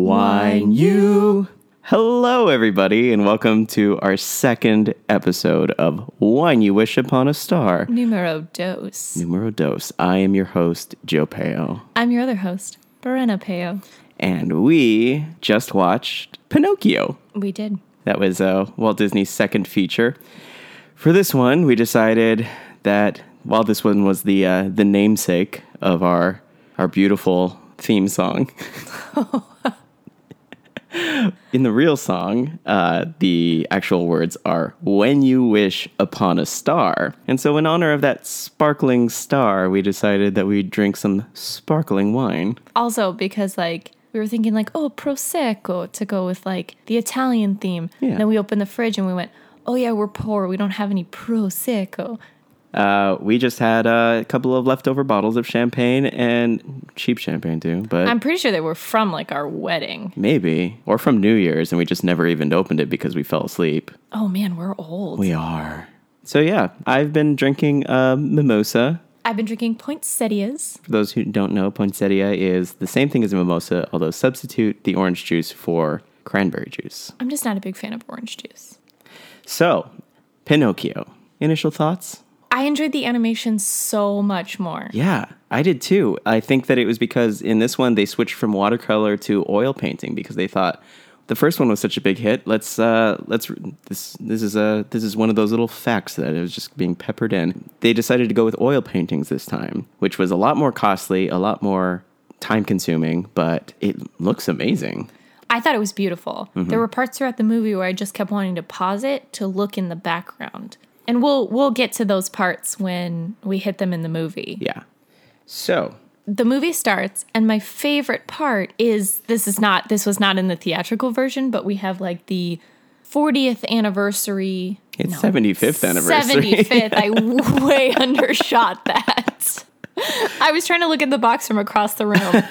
Wine You. Hello, everybody, and welcome to our second episode of Wine You Wish Upon a Star. Numero dos. Numero dos. I am your host, Joe Peo, I'm your other host, Brenna Peo. and we just watched Pinocchio. We did. That was uh, Walt Disney's second feature. For this one, we decided that while this one was the uh, the namesake of our our beautiful theme song, in the real song, uh, the actual words are "When you wish upon a star," and so in honor of that sparkling star, we decided that we'd drink some sparkling wine. Also, because like we were thinking like, oh, prosecco to go with like the Italian theme. Yeah. And then we opened the fridge and we went, oh yeah, we're poor. We don't have any prosecco. Uh, we just had uh, a couple of leftover bottles of champagne and cheap champagne too, but I'm pretty sure they were from like our wedding. maybe or from New Year's, and we just never even opened it because we fell asleep. Oh man, we're old. We are. So yeah, I've been drinking uh, mimosa. I've been drinking poinsettias. For those who don't know, poinsettia is the same thing as a mimosa, although substitute the orange juice for cranberry juice. I'm just not a big fan of orange juice. So, Pinocchio. Initial thoughts? I enjoyed the animation so much more. Yeah, I did too. I think that it was because in this one they switched from watercolor to oil painting because they thought the first one was such a big hit. Let's uh, let's this this is a this is one of those little facts that it was just being peppered in. They decided to go with oil paintings this time, which was a lot more costly, a lot more time consuming, but it looks amazing. I thought it was beautiful. There were parts throughout the movie where I just kept wanting to pause it to look in the background. And we'll we'll get to those parts when we hit them in the movie. Yeah. So The movie starts and my favorite part is this is not this was not in the theatrical version, but we have like the 40th anniversary it's no, 75th anniversary. 75th. I way undershot that. I was trying to look at the box from across the room.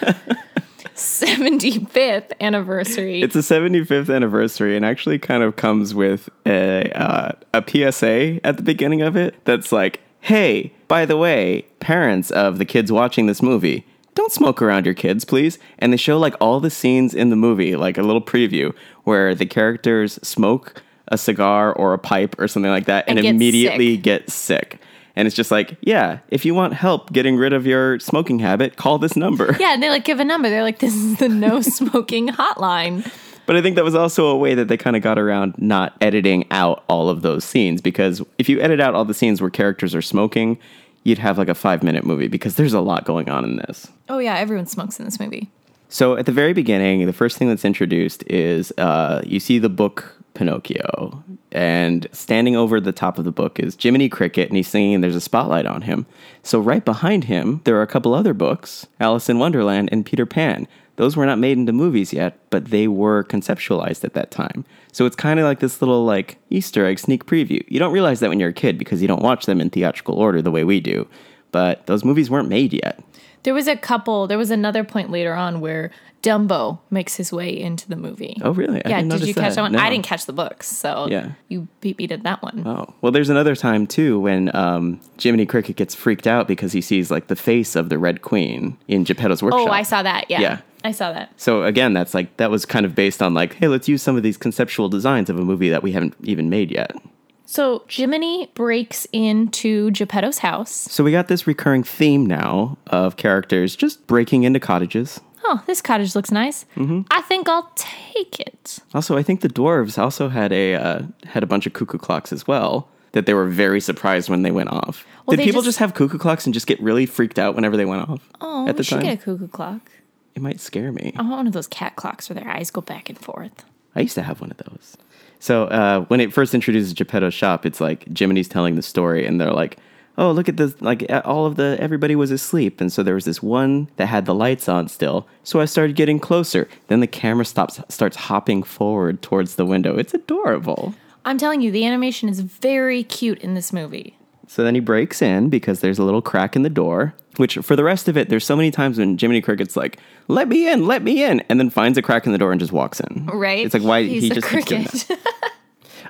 75th anniversary. It's a 75th anniversary and actually kind of comes with a, uh, a PSA at the beginning of it that's like, hey, by the way, parents of the kids watching this movie, don't smoke around your kids, please. And they show like all the scenes in the movie, like a little preview where the characters smoke a cigar or a pipe or something like that and, And get immediately sick. get sick. And it's just like, yeah, if you want help getting rid of your smoking habit, call this number. Yeah, and they like give a number. They're like, this is the no smoking hotline. But I think that was also a way that they kind of got around not editing out all of those scenes because if you edit out all the scenes where characters are smoking, you'd have like a five minute movie because there's a lot going on in this. Oh, yeah, everyone smokes in this movie. So at the very beginning, the first thing that's introduced is uh, you see the book Pinocchio, and standing over the top of the book is Jiminy Cricket, and he's singing, and there's a spotlight on him. So right behind him, there are a couple other books Alice in Wonderland and Peter Pan. Those were not made into movies yet, but they were conceptualized at that time. So it's kind of like this little like Easter egg sneak preview. You don't realize that when you're a kid because you don't watch them in theatrical order the way we do. But those movies weren't made yet. There was a couple, there was another point later on where Dumbo makes his way into the movie. Oh, really? I yeah, did you catch that, one? No. I didn't catch the books, so Yeah. you beat me to that one. Oh, well, there's another time too when um, Jiminy Cricket gets freaked out because he sees like the face of the Red Queen in Geppetto's workshop. oh, I saw that. Yeah. Yeah. I saw that. So again, that's like that was kind of based on like, hey, let's use some of these conceptual designs of a movie that we haven't even made yet. So Jiminy breaks into Geppetto's house. So we got this recurring theme now of characters just breaking into cottages. Oh, this cottage looks nice. Mm-hmm. I think I'll take it. Also, I think the dwarves also had a uh, had a bunch of cuckoo clocks as well. That they were very surprised when they went off. Well, Did people just- just have cuckoo clocks and just get really freaked out whenever they went off? Oh, at we the should time, get a cuckoo clock. it might scare me. I want one of those cat clocks where their eyes go back and forth. I used to have one of those. So uh, when it first introduces Geppetto's shop, it's like Jiminy's telling the story, and they're like, "Oh, look at this! Like all of the everybody was asleep, and so there was this one that had the lights on still. So I started getting closer. Then the camera stops, starts hopping forward towards the window. It's adorable. I'm telling you, the animation is very cute in this movie. So then he breaks in because there's a little crack in the door. Which for the rest of it, there's so many times when Jiminy Cricket's like, "Let me in, let me in," and then finds a crack in the door and just walks in. Right? It's like why He's he just keeps doing that.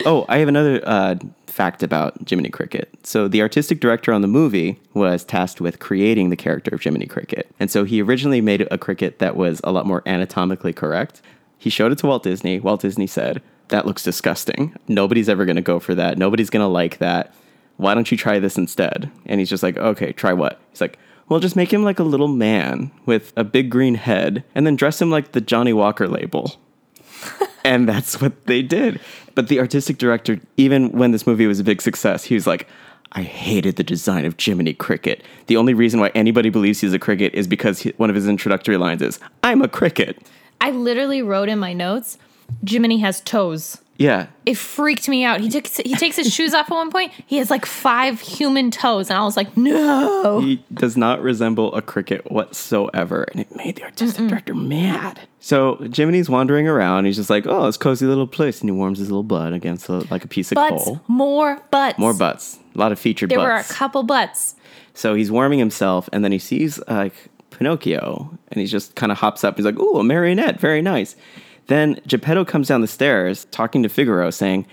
Oh, I have another uh, fact about Jiminy Cricket. So, the artistic director on the movie was tasked with creating the character of Jiminy Cricket. And so, he originally made a cricket that was a lot more anatomically correct. He showed it to Walt Disney. Walt Disney said, That looks disgusting. Nobody's ever going to go for that. Nobody's going to like that. Why don't you try this instead? And he's just like, Okay, try what? He's like, well, just make him like a little man with a big green head and then dress him like the Johnnie Walker label. and that's what they did. But the artistic director, even when this movie was a big success, he was like, I hated the design of Jiminy Cricket. The only reason why anybody believes he's a cricket is because he, one of his introductory lines is, I'm a cricket. I literally wrote in my notes, Jiminy has toes. Yeah. It freaked me out. He took he takes his shoes off at one point. He has like five human toes, and I was like, no. He does not resemble a cricket whatsoever, and it made the artistic director mad. So Jiminy's wandering around. He's just like, "Oh, it's a cozy little place," and he warms his little butt against a, like a piece of Butts, coal. more butts. More butts. A lot of featured There were a couple butts. So he's warming himself, and then he sees like Pinocchio, and he just kind of hops up. He's like, "Ooh, a marionette, very nice." Then Geppetto comes down the stairs, talking to Figaro, saying,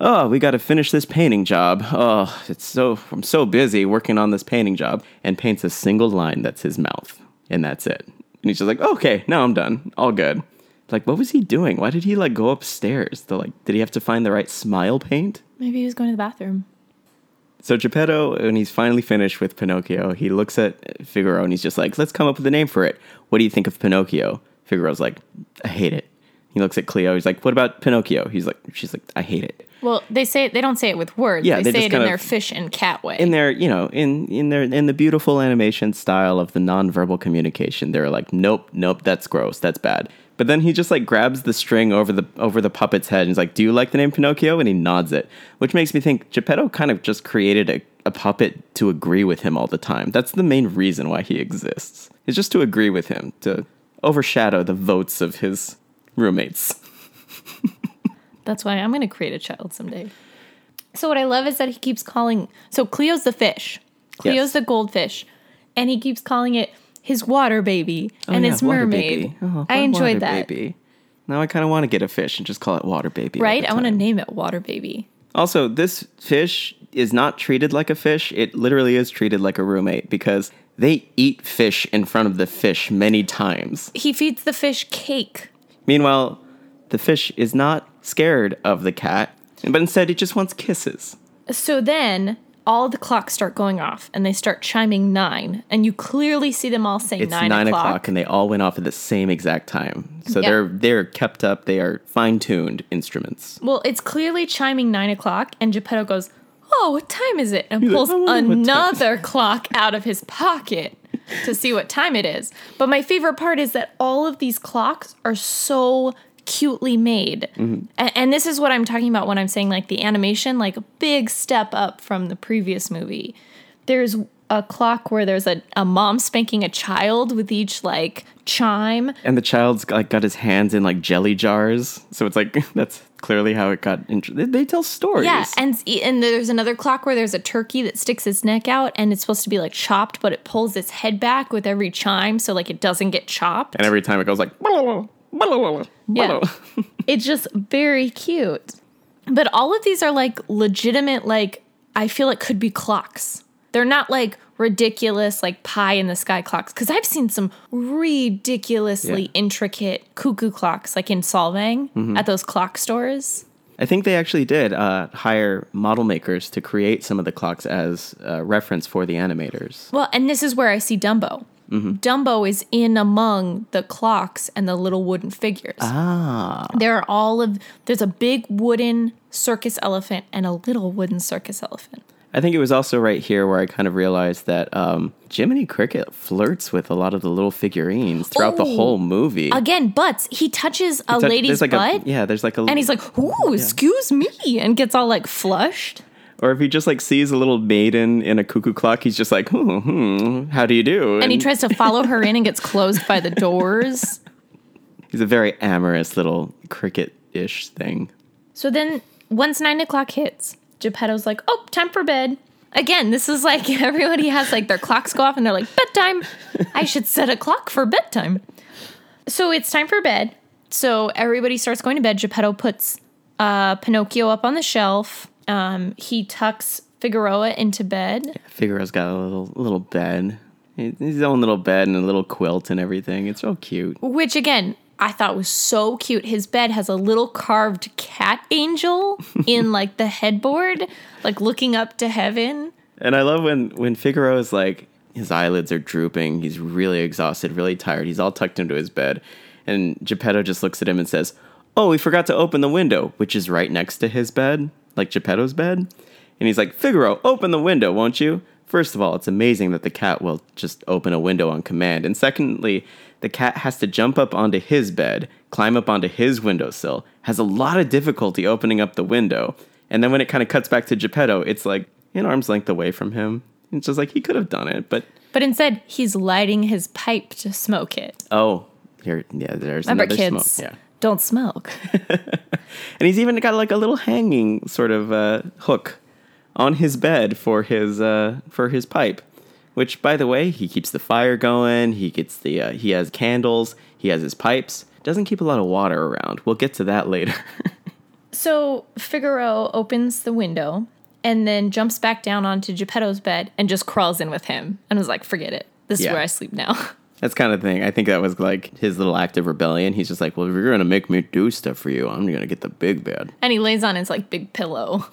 "Oh, we got to finish this painting job. Oh, it's so I'm so busy working on this painting job," and paints a single line that's his mouth, and that's it. And he's just like, "Okay, now I'm done. All good." Like, what was he doing? Why did he like go upstairs? To, like, did he have to find the right smile paint? Maybe he was going to the bathroom. So Geppetto, when he's finally finished with Pinocchio, he looks at Figaro and he's just like, "Let's come up with a name for it. What do you think of Pinocchio?" Figaro's like, "I hate it." He looks at Cleo. He's like, "What about Pinocchio?" He's like, "She's like, I hate it." Well, they say it, they don't say it with words. Yeah, they, they say it in their fish and cat way. In their, you know, in in their in the beautiful animation style of the nonverbal communication, they're like, "Nope, nope, that's gross. That's bad." But then he just like grabs the string over the over the puppet's head and he's like, "Do you like the name Pinocchio?" And he nods it, which makes me think Geppetto kind of just created a, a puppet to agree with him all the time. That's the main reason why he exists. Is just to agree with him, to overshadow the votes of his roommates. That's why I'm going to create a child someday. So what I love is that he keeps calling. So Cleo's the fish. Cleo's Yes. the goldfish, and he keeps calling it his water baby Oh, and yeah, his mermaid. Oh, I enjoyed that. Baby. Now I kind of want to get a fish and just call it water baby. Right? I want to name it water baby. Also, this fish is not treated like a fish. It literally is treated like a roommate because they eat fish in front of the fish many times. He feeds the fish cake. Meanwhile, the fish is not scared of the cat, but instead it just wants kisses. So then all the clocks start going off and they start chiming nine, and you clearly see them all say It's nine, nine, o'clock. o'clock. and they all went off at the same exact time. So Yeah. they're they're kept up. They are fine tuned instruments. Well, it's clearly chiming nine o'clock, and Geppetto goes, "Oh, what time is it?" and like, pulls "I wonder another clock out of his pocket to see what time it is. But my favorite part is that all of these clocks are so cutely made, Mm-hmm. and, and this is what I'm talking about when I'm saying like the animation, like a big step up from the previous movie. There's a clock where there's a, a mom spanking a child with each like chime And the child's like got his hands in like jelly jars. So it's like that's clearly how it got. Int- they, they tell stories. Yeah, and and there's another clock where there's a turkey that sticks its neck out, and it's supposed to be like chopped, but it pulls its head back with every chime, so like it doesn't get chopped. And every time it goes like, Yeah. it's just very cute. But all of these are like legitimate, like I feel it could be clocks. They're not like ridiculous, like pie in the sky clocks. Because I've seen some ridiculously Yeah. intricate cuckoo clocks, like in Solvang Mm-hmm. at those clock stores. I think they actually did uh, hire model makers to create some of the clocks as uh, reference for the animators. Well, and this is where I see Dumbo. Mm-hmm. Dumbo is in among the clocks and the little wooden figures. Ah, There are all of there's a big wooden circus elephant and a little wooden circus elephant. I think it was also right here where I kind of realized that um, Jiminy Cricket flirts with a lot of the little figurines throughout the Oh. whole movie. Again, butts. He touches a It's a- lady's there's like butt A, yeah, there's like a. Little And he's like, "Ooh, excuse me," and gets all like flushed. or if he just like sees a little maiden in a cuckoo clock, he's just like, hmm, hmm how do you do? And he tries to follow her in and gets closed by the doors. he's a very amorous little cricket-ish thing. So then, once nine o'clock hits, Geppetto's like, "Oh, time for bed." Again, this is like everybody has like their clocks go off and they're like, "Bedtime." I should set a clock for bedtime. So it's time for bed. So everybody starts going to bed. Geppetto puts uh, Pinocchio up on the shelf. Um, he tucks Figaro into bed. Figaro's got a little little bed, his own little bed and a little quilt and everything. It's so cute. Which again, I thought was so cute. His bed has a little carved cat angel in like the headboard, like looking up to heaven. And I love when when Figaro is like his eyelids are drooping. He's really exhausted, really tired. He's all tucked into his bed, and Geppetto just looks at him and says, "Oh, we forgot to open the window, which is right next to his bed, like Geppetto's bed." And he's like, "Figaro, open the window, won't you?" First of all, it's amazing that the cat will just open a window on command, and secondly, the cat has to jump up onto his bed, climb up onto his windowsill, has a lot of difficulty opening up the window. And then when it kind of cuts back to Geppetto, it's like an arm's length away from him. It's just like he could have done it, but But instead, he's lighting his pipe to smoke it. oh, here, yeah, there's Remember, another kids, smoke. Yeah, don't smoke. and he's even got like a little hanging sort of uh, hook on his bed for his uh, for his pipe. Which, by the way, he keeps the fire going. He gets the uh, he has candles. He has his pipes. Doesn't keep a lot of water around. We'll get to that later. so Figaro opens the window and then jumps back down onto Geppetto's bed and just crawls in with him and was like, "Forget it. This Yeah. is where I sleep now." That's kind of thing. I think that was like his little act of rebellion. He's just like, well, if you're gonna make me do stuff for you, I'm gonna get the big bed. and he lays on his like big pillow.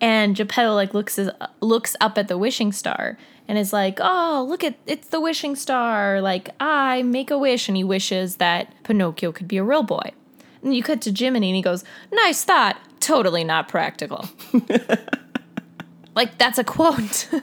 And Geppetto like looks his, looks up at the wishing star and is like, "Oh, look at it's the wishing star. Like I make a wish." And he wishes that Pinocchio could be a real boy. And you cut to Jiminy and he goes, "Nice thought. Totally not practical." like that's a quote.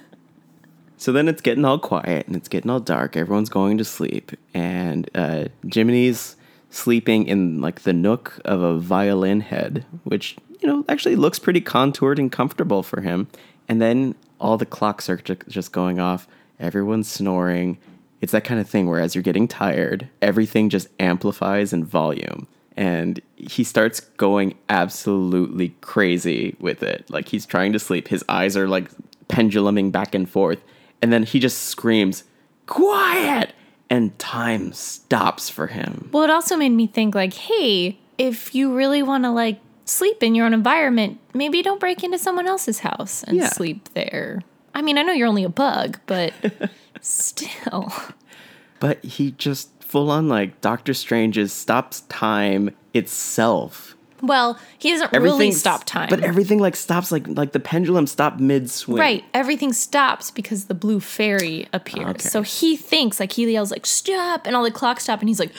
So then it's getting all quiet and it's getting all dark. Everyone's going to sleep, and uh, Jiminy's sleeping in like the nook of a violin head, which you know actually looks pretty contoured and comfortable for him. And then all the clocks are ju- just going off. Everyone's snoring. It's that kind of thing where as you're getting tired, everything just amplifies in volume. And he starts going absolutely crazy with it. Like he's trying to sleep. His eyes are like penduluming back and forth. And then he just screams, Quiet! And time stops for him. well, it also made me think like, "Hey, if you really want to like sleep in your own environment, maybe don't break into someone else's house and Yeah. sleep there." I mean, I know you're only a bug, but still. But he just full on like Doctor Strange's stops time itself. Well, he doesn't really stop time. But everything like stops like like the pendulum stopped mid swing. right, everything stops because the blue fairy appears. Okay. So he thinks like he yells like stop and all the clocks stop and he's like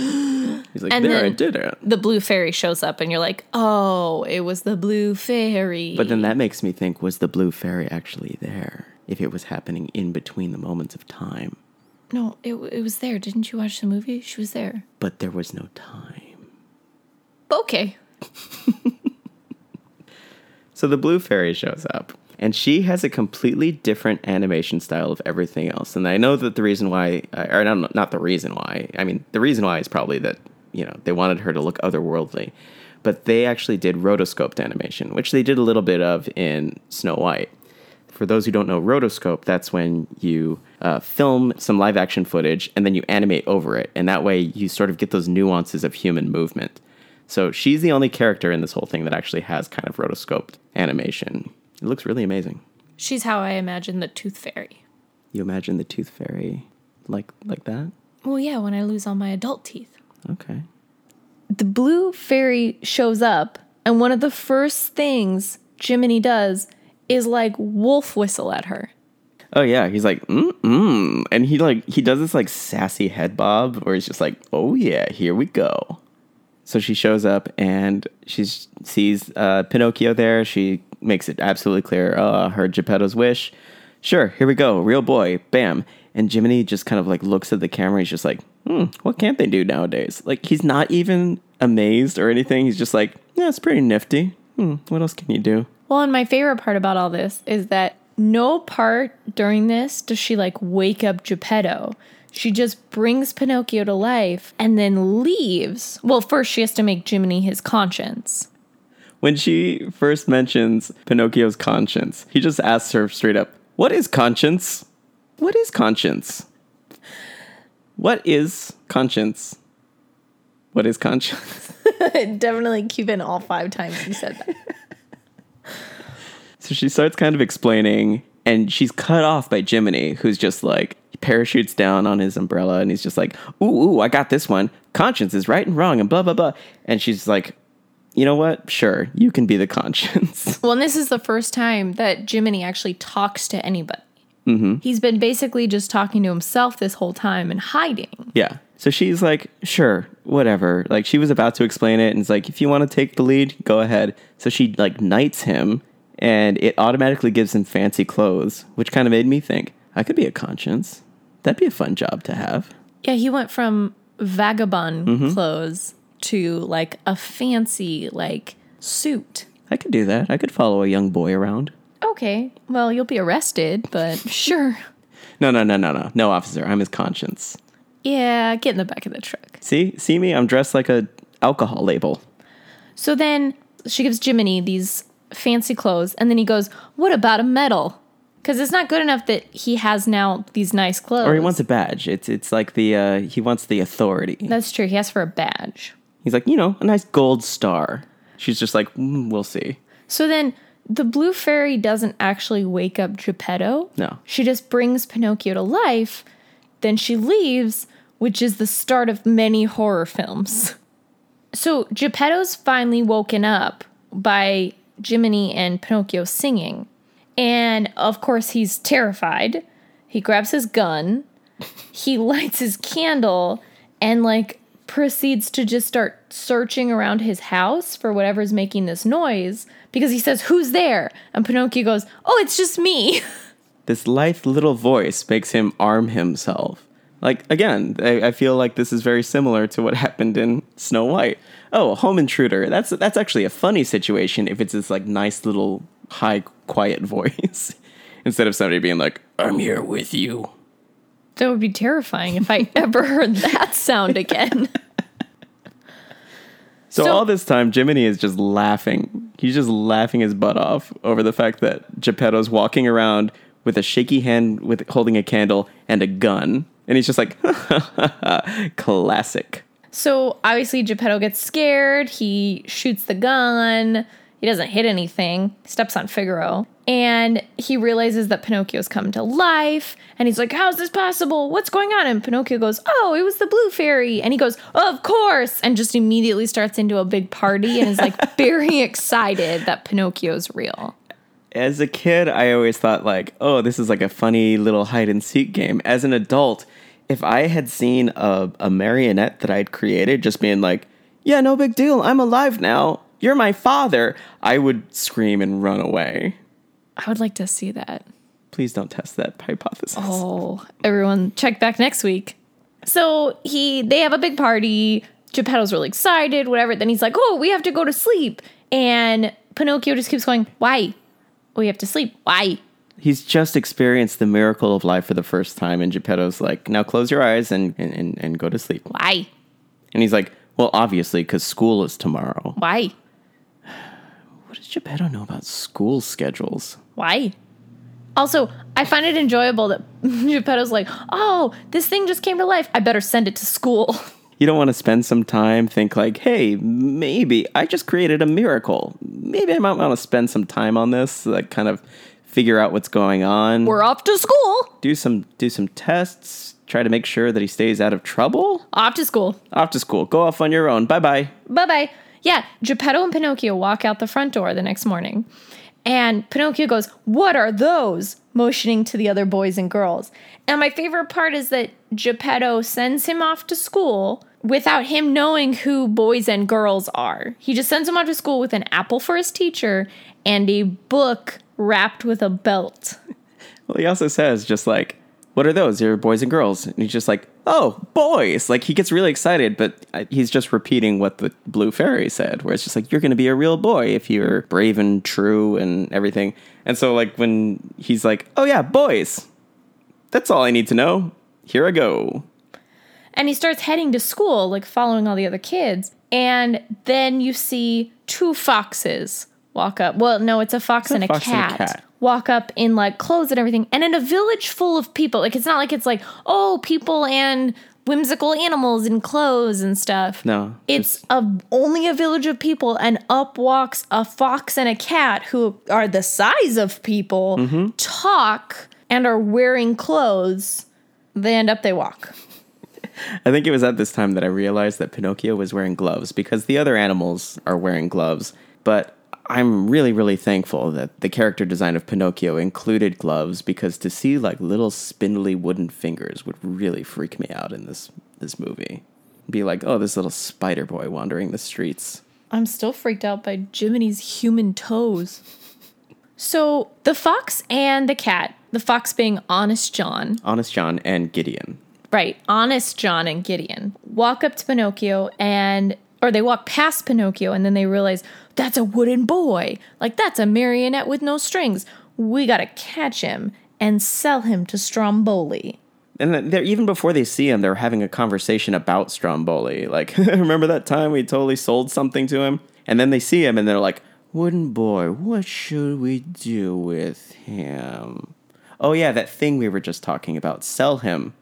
He's like, And there, I did it. the blue fairy shows up and you're like, "Oh, it was the blue fairy." But then that makes me think was the blue fairy actually there? If it was happening in between the moments of time. no, it it was there. Didn't you watch the movie? She was there. But there was no time. Okay. So the blue fairy shows up, and she has a completely different animation style of everything else. And I know that the reason why, uh, or not, not the reason why, I mean, the reason why is probably that, you know, they wanted her to look otherworldly. But they actually did rotoscoped animation, which they did a little bit of in Snow White. For those who don't know rotoscope, that's when you uh, film some live action footage and then you animate over it. And that way you sort of get those nuances of human movement. So she's the only character in this whole thing that actually has kind of rotoscoped animation. It looks really amazing. She's how I imagine the tooth fairy. You imagine the tooth fairy like like that? Well, yeah, when I lose all my adult teeth. Okay. the blue fairy shows up, and one of the first things Jiminy does is like wolf whistle at her. Oh yeah, he's like mm mm, and he like he does this like sassy head bob where he's just like, oh yeah, here we go. So she shows up and she sees uh, Pinocchio there. She makes it absolutely clear. Uh, her Geppetto's wish. Sure, here we go. Real boy. Bam. And Jiminy just kind of like looks at the camera. He's just like, hmm, what can't they do nowadays? Like he's not even amazed or anything. He's just like, yeah, it's pretty nifty. Hmm, what else can you do? Well, and my favorite part about all this is that no part during this does she like wake up Geppetto. She just brings Pinocchio to life and then leaves. Well, first she has to make Jiminy his conscience. When she first mentions Pinocchio's conscience, he just asks her straight up, What is conscience? What is conscience? What is conscience? What is conscience? Definitely Cuban all five times you said that. So she starts kind of explaining, and she's cut off by Jiminy, who's just like parachutes down on his umbrella, and he's just like, "Ooh, ooh, I got this one. Conscience is right and wrong, and blah blah blah." And she's like, "You know what? Sure, you can be the conscience." well, and this is the first time that Jiminy actually talks to anybody. Mm-hmm. He's been basically just talking to himself this whole time and hiding. yeah. So she's like, "Sure, whatever." Like she was about to explain it, and it's like, "If you want to take the lead, go ahead." So she like knights him, and it automatically gives him fancy clothes, which kind of made me think I could be a conscience. That'd be a fun job to have. Yeah, he went from vagabond mm-hmm. clothes to like a fancy like suit. I could do that. I could follow a young boy around. Okay, well, you'll be arrested, but sure. No, no, no, no, no. No, officer. I'm his conscience. Yeah, get in the back of the truck. See? See me? I'm dressed like a alcohol label. So then she gives Jiminy these fancy clothes, and then he goes, What about a medal? Because it's not good enough that he has now these nice clothes. Or he wants a badge. It's it's like the uh he wants the authority. That's true. He asks for a badge. He's like, you know, a nice gold star. She's just like, mm, we'll see. So then the blue fairy doesn't actually wake up Geppetto. No. She just brings Pinocchio to life. Then she leaves, which is the start of many horror films. So Geppetto's finally woken up by Jiminy and Pinocchio singing. And of course, he's terrified. He grabs his gun, he lights his candle, and like proceeds to just start searching around his house for whatever's making this noise because he says, Who's there? And Pinocchio goes, Oh, it's just me. This lithe little voice makes him arm himself. Like again, I, I feel like this is very similar to what happened in Snow White. Oh, a home intruder. That's that's actually a funny situation if it's this like nice little high quiet voice instead of somebody being like, "I'm here with you." That would be terrifying if I ever heard that sound again. So, So- all this time, Jiminy is just laughing. He's just laughing his butt off over the fact that Geppetto's walking around with a shaky hand with holding a candle and a gun, and he's just like, classic. So obviously Geppetto gets scared. He shoots the gun. He doesn't hit anything. Steps on Figaro. And he realizes that Pinocchio's come to life. And he's like, How's this possible? What's going on? And Pinocchio goes, Oh, it was the blue fairy. And he goes, Of course. And just immediately starts into a big party and is like very excited that Pinocchio's real. As a kid, I always thought like, oh, this is like a funny little hide and seek game. As an adult, if I had seen a, a marionette that I'd created just being like, yeah, no big deal, I'm alive now, you're my father, I would scream and run away. I would like to see that. Please don't test that hypothesis. Oh, everyone check back next week. So he they have a big party. Geppetto's really excited, whatever. Then he's like, "Oh, we have to go to sleep." And Pinocchio just keeps going, "Why? We have to sleep. Why?" He's just experienced the miracle of life for the first time, and Geppetto's like, now close your eyes and, and, and, and go to sleep. Why? And he's like, well, obviously, because school is tomorrow. Why? What does Geppetto know about school schedules? Why? Also, I find it enjoyable that Geppetto's like, "Oh, this thing just came to life. I better send it to school." You don't want to spend some time, think like, hey, maybe I just created a miracle. Maybe I might want to spend some time on this, like kind of figure out what's going on. We're off to school. do some do some tests, try to make sure that he stays out of trouble. Off to school. Off to school. Go off on your own. Bye bye. Bye bye. Yeah, Geppetto and Pinocchio walk out the front door the next morning. And Pinocchio goes, What are those? motioning to the other boys and girls. And my favorite part is that Geppetto sends him off to school without him knowing who boys and girls are. He just sends him off to school with an apple for his teacher and a book wrapped with a belt. Well, he also says just like, "What are those? They're boys and girls." And he's just like, "Oh, boys!" Like he gets really excited, but uh, he's just repeating what the blue fairy said, where it's just like, "You're going to be a real boy if you're brave and true and everything." And so, like when he's like, "Oh yeah, boys," that's all I need to know. Here I go. And he starts heading to school, like following all the other kids. And then you see two foxes walk up. Well, no, it's a fox, and, a fox and a cat. Walk up in like clothes and everything. And in a village full of people. Like it's not like it's like, oh, people and whimsical animals in clothes and stuff. No, It's a, only a village of people, and up walks a fox and a cat who are the size of people, Mm-hmm. talk, and are wearing clothes. They end up, they walk. I think it was at this time that I realized that Pinocchio was wearing gloves because the other animals are wearing gloves. But I'm really, really thankful that the character design of Pinocchio included gloves because to see like little spindly wooden fingers would really freak me out in this this movie. Be like, oh, this little spider boy wandering the streets. I'm still freaked out by Jiminy's human toes. So the fox and the cat, the fox being Honest John, Honest John and Gideon. right, Honest John and Gideon, walk up to Pinocchio and, or they walk past Pinocchio and then they realize that's a wooden boy. Like that's a marionette with no strings. We gotta catch him and sell him to Stromboli. And they're, even before they see him, they're having a conversation about Stromboli. Like, remember that time we totally sold something to him? And then they see him and they're like, Wooden boy, what should we do with him? Oh, yeah, that thing we were just talking about. Sell him.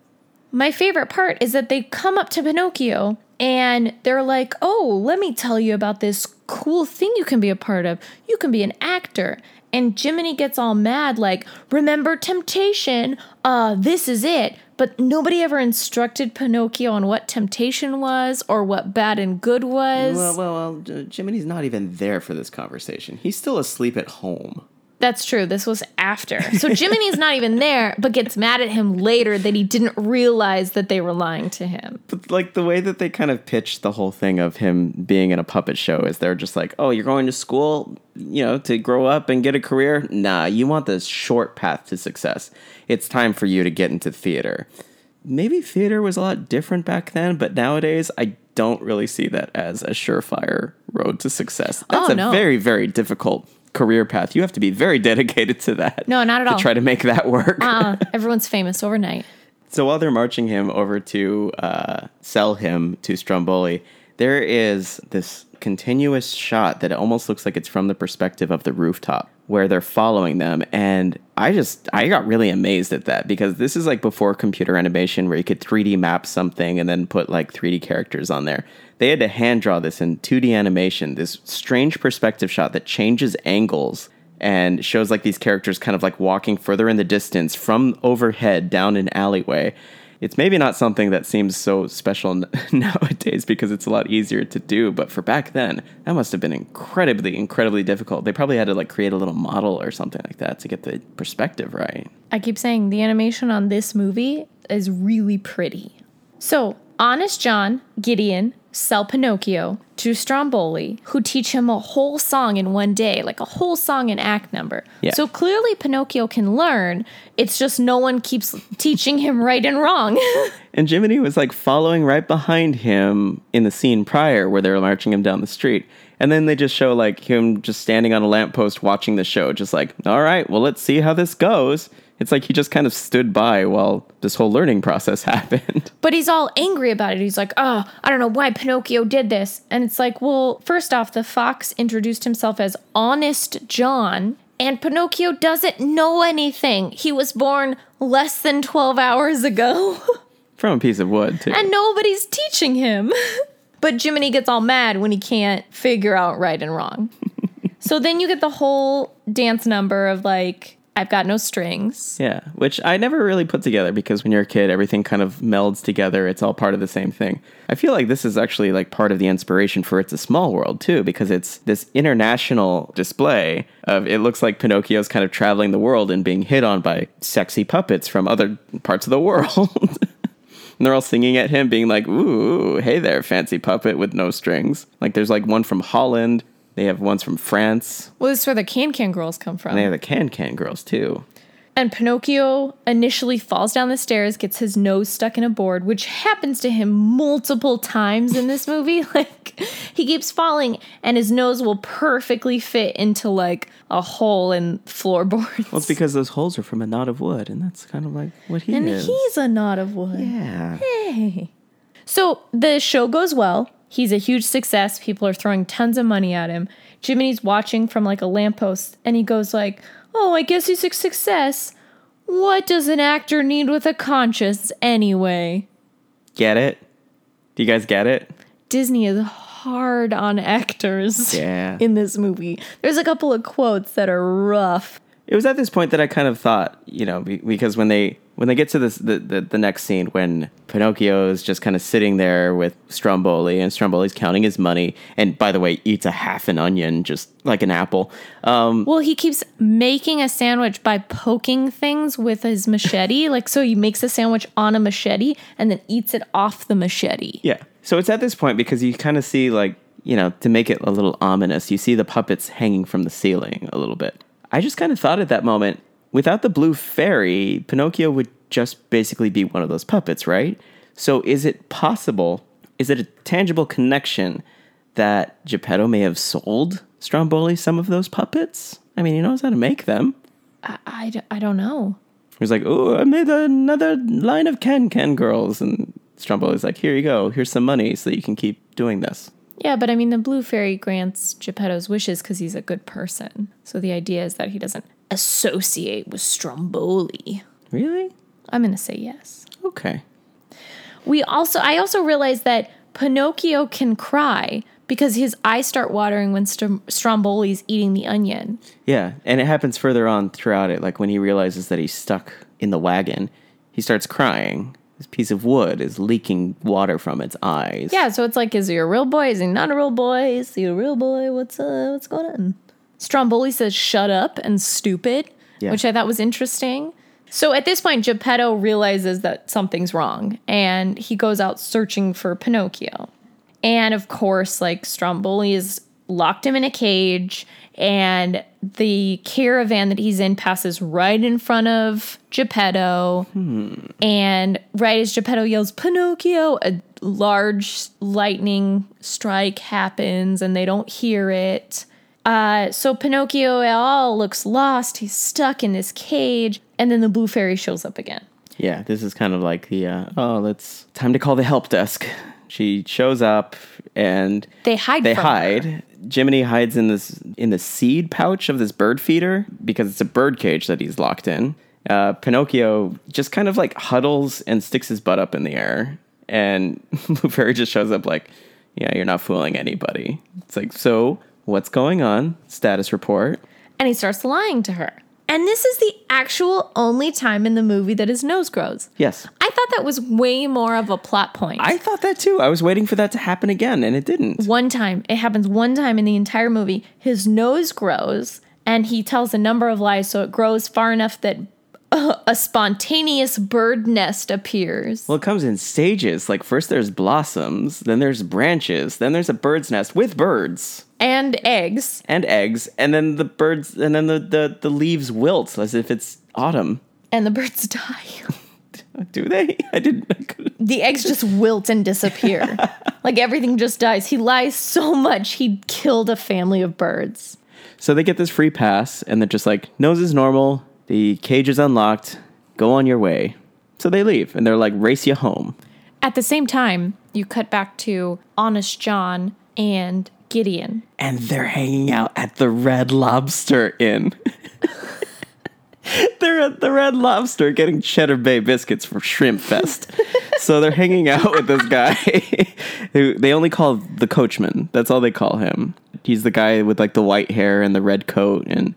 My favorite part is that they come up to Pinocchio and they're like, "Oh, let me tell you about this cool thing you can be a part of. You can be an actor." And Jiminy gets all mad like, "Remember temptation? Uh, this is it." But nobody ever instructed Pinocchio on what temptation was or what bad and good was. Well, well, well, Jiminy's not even there for this conversation. He's still asleep at home. That's true. This was after. So Jiminy's not even there, but gets mad at him later that he didn't realize that they were lying to him. But like the way that they kind of pitched the whole thing of him being in a puppet show is they're just like, oh, you're going to school, you know, to grow up and get a career. Nah, you want this short path to success. It's time for you to get into theater. Maybe theater was a lot different back then, but nowadays I don't really see that as a surefire road to success. That's Oh, a very, very difficult career path. You have to be very dedicated to that. No, not at to all. try to make that work. Uh, everyone's famous overnight. So while they're marching him over to uh, sell him to Stromboli, there is this continuous shot that almost looks like it's from the perspective of the rooftop where they're following them. And I just, I got really amazed at that because this is like before computer animation where you could 3D map something and then put like 3D characters on there. They had to hand draw this in 2D animation, this strange perspective shot that changes angles and shows like these characters kind of like walking further in the distance from overhead down an alleyway. It's maybe not something that seems so special nowadays because it's a lot easier to do, but for back then, that must have been incredibly, incredibly difficult. They probably had to like create a little model or something like that to get the perspective right. I keep saying the animation on this movie is really pretty. So, Honest John, Gideon, sell Pinocchio to Stromboli, who teach him a whole song in one day, like a whole song and act number. Yeah. So clearly Pinocchio can learn. It's just no one keeps teaching him right and wrong. And Jiminy was like following right behind him in the scene prior where they were marching him down the street. And then they just show like him just standing on a lamppost watching the show, just like, all right, well, let's see how this goes. It's like he just kind of stood by while this whole learning process happened. But he's all angry about it. He's like, oh, I don't know why Pinocchio did this. And it's like, well, first off, the fox introduced himself as Honest John, and Pinocchio doesn't know anything. He was born less than 12 hours ago, From a piece of wood, too. and nobody's teaching him. but Jiminy gets all mad when he can't figure out right and wrong. so then you get the whole dance number of like, I've got no strings. Yeah, which I never really put together because when you're a kid, everything kind of melds together. It's all part of the same thing. I feel like this is actually like part of the inspiration for It's a Small World too, because it's this international display of it looks like Pinocchio's kind of traveling the world and being hit on by sexy puppets from other parts of the world. And they're all singing at him, being like, ooh, hey there, fancy puppet with no strings. Like, there's like one from Holland. They have ones from France. Well, this is where the Can Can girls come from. And they have the Can Can girls, too. And Pinocchio initially falls down the stairs, gets his nose stuck in a board, which happens to him multiple times in this movie. Like, he keeps falling, and his nose will perfectly fit into like a hole in floorboards. Well, it's because those holes are from a knot of wood, and that's kind of like what he and is. he's a knot of wood. yeah. Hey. So the show goes well. He's a huge success. People are throwing tons of money at him. Jiminy's watching from like a lamppost and he goes like, "Oh, I guess he's a success. What does an actor need with a conscience anyway?" Get it? Do you guys get it? Disney is hard on actors Yeah. in this movie. There's a couple of quotes that are rough. It was at this point that I kind of thought, you know, because when they when they get to this the, the, the next scene when Pinocchio is just kind of sitting there with Stromboli and Stromboli's counting his money and by the way eats a half an onion just like an apple. Um, Well, he keeps making a sandwich by poking things with his machete. like, so he makes a sandwich on a machete and then eats it off the machete. yeah. So it's at this point because you kind of see like, you know, to make it a little ominous, you see the puppets hanging from the ceiling a little bit. I just kind of thought at that moment, without the blue fairy, Pinocchio would just basically be one of those puppets, right? So is it possible, is it a tangible connection that Geppetto may have sold Stromboli some of those puppets? I mean, he knows how to make them. I I don't know. He's like, oh, I made another line of Can Can girls. And Stromboli's like, here you go. Here's some money so that you can keep doing this. Yeah, but I mean, the blue fairy grants Geppetto's wishes because he's a good person. So the idea is that he doesn't associate with Stromboli. Really? I'm going to say yes. Okay. We also, I also realized that Pinocchio can cry because his eyes start watering when Strom- Stromboli's eating the onion. Yeah, and it happens further on throughout it. Like when he realizes that he's stuck in the wagon, he starts crying. This piece of wood is leaking water from its eyes. Yeah, so it's like, is he a real boy? Is he not a real boy? Is he a real boy? What's uh, what's going on? Stromboli says, "Shut up" and "stupid," Yeah. which I thought was interesting. So at this point, Geppetto realizes that something's wrong, and he goes out searching for Pinocchio. And of course, like Stromboli is locked him in a cage, and the caravan that he's in passes right in front of Geppetto. Hmm. And right as Geppetto yells, Pinocchio, a large lightning strike happens and they don't hear it. Uh, so Pinocchio all looks lost. He's stuck in this cage. And then the blue fairy shows up again. Yeah, this is kind of like the uh, oh, let's time to call the help desk. She shows up and They hide they from her. hide. Jiminy hides in this in the seed pouch of this bird feeder because it's a bird cage that he's locked in. Uh, Pinocchio just kind of like huddles and sticks his butt up in the air, and Blue Fairy just shows up like, "Yeah, you're not fooling anybody." It's like, so what's going on? Status report. And he starts lying to her. And this is the actual only time in the movie that his nose grows. Yes, I thought that was way more of a plot point. I thought that too. I was waiting for that to happen again, and it didn't. one time. It happens one time in the entire movie. His nose grows and he tells a number of lies, so it grows far enough that a spontaneous bird nest appears. Well, it comes in stages. Like first there's blossoms, then there's branches, then there's a bird's nest with birds and eggs. and eggs, and then the birds, and then the the, the leaves wilt as if it's autumn. And the birds die. Do they? I didn't. I the eggs just wilt and disappear. like everything just dies. He lies so much, he killed a family of birds. So they get this free pass, and they're just like, nose is normal, the cage is unlocked, go on your way. So they leave, and they're like, race you home. At the same time, you cut back to Honest John and Gideon. and they're hanging out at the Red Lobster Inn. they're at the Red Lobster getting Cheddar Bay biscuits for Shrimp Fest. so they're hanging out with this guy who they only call the coachman. That's all they call him. He's the guy with like the white hair and the red coat and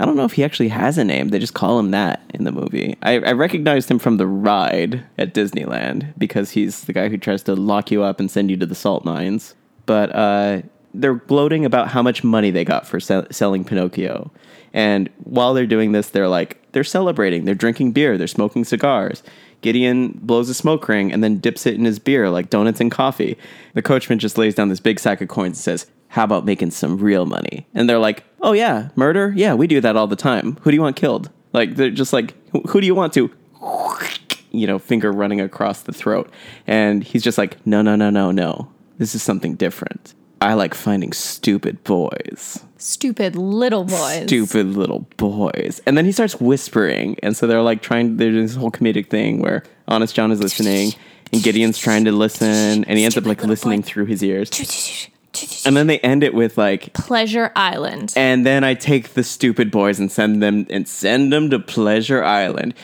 I don't know if he actually has a name. They just call him that in the movie. I, I recognized him from the ride at Disneyland because he's the guy who tries to lock you up and send you to the salt mines. But uh, they're gloating about how much money they got for sell- selling Pinocchio. And while they're doing this, they're like, they're celebrating. They're drinking beer. They're smoking cigars. Gideon blows a smoke ring and then dips it in his beer like donuts and coffee. The coachman just lays down this big sack of coins and says, How about making some real money? And they're like, Oh, yeah, murder? Yeah, we do that all the time. Who do you want killed? Like, they're just like, Who do you want to? You know, finger running across the throat. And he's just like, No, no, no, no, no. This is something different. I like finding stupid boys Stupid little boys. stupid little boys. And then he starts whispering. And so they're like trying, there's this whole comedic thing where Honest John is listening and Gideon's trying to listen and he ends up like listening through his ears. And then they end it with like, Pleasure Island. and then I take the stupid boys and send them and send them to Pleasure Island.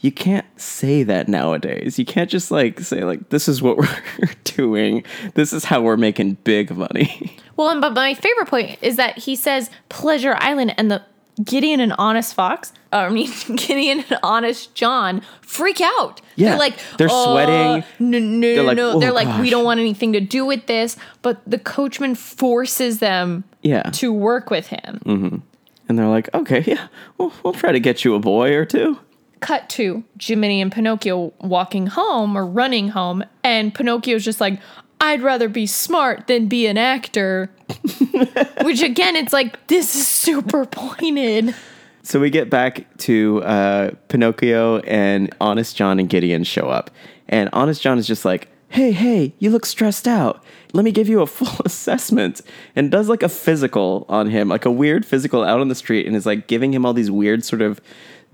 you can't say that nowadays. You can't just like say like this is what we're doing. This is how we're making big money. Well, and but my favorite point is that he says Pleasure Island and the Gideon and Honest Fox, uh, I mean Gideon and Honest John freak out. Yeah, they're like they're "Uh, sweating. No, no, They're like, no. "Oh, they're like, we don't want anything to do with this. But the coachman forces them Yeah. to work with him. And they're like, okay, yeah, we'll, we'll try to get you a boy or two. Cut to Jiminy and Pinocchio walking home or running home, and Pinocchio's just like, I'd rather be smart than be an actor. Which again, it's like this is super pointed. So we get back to uh, Pinocchio and Honest John and Gideon show up. And Honest John is just like, hey, hey, you look stressed out. Let me give you a full assessment. And does like a physical on him, like a weird physical out on the street, and is like giving him all these weird sort of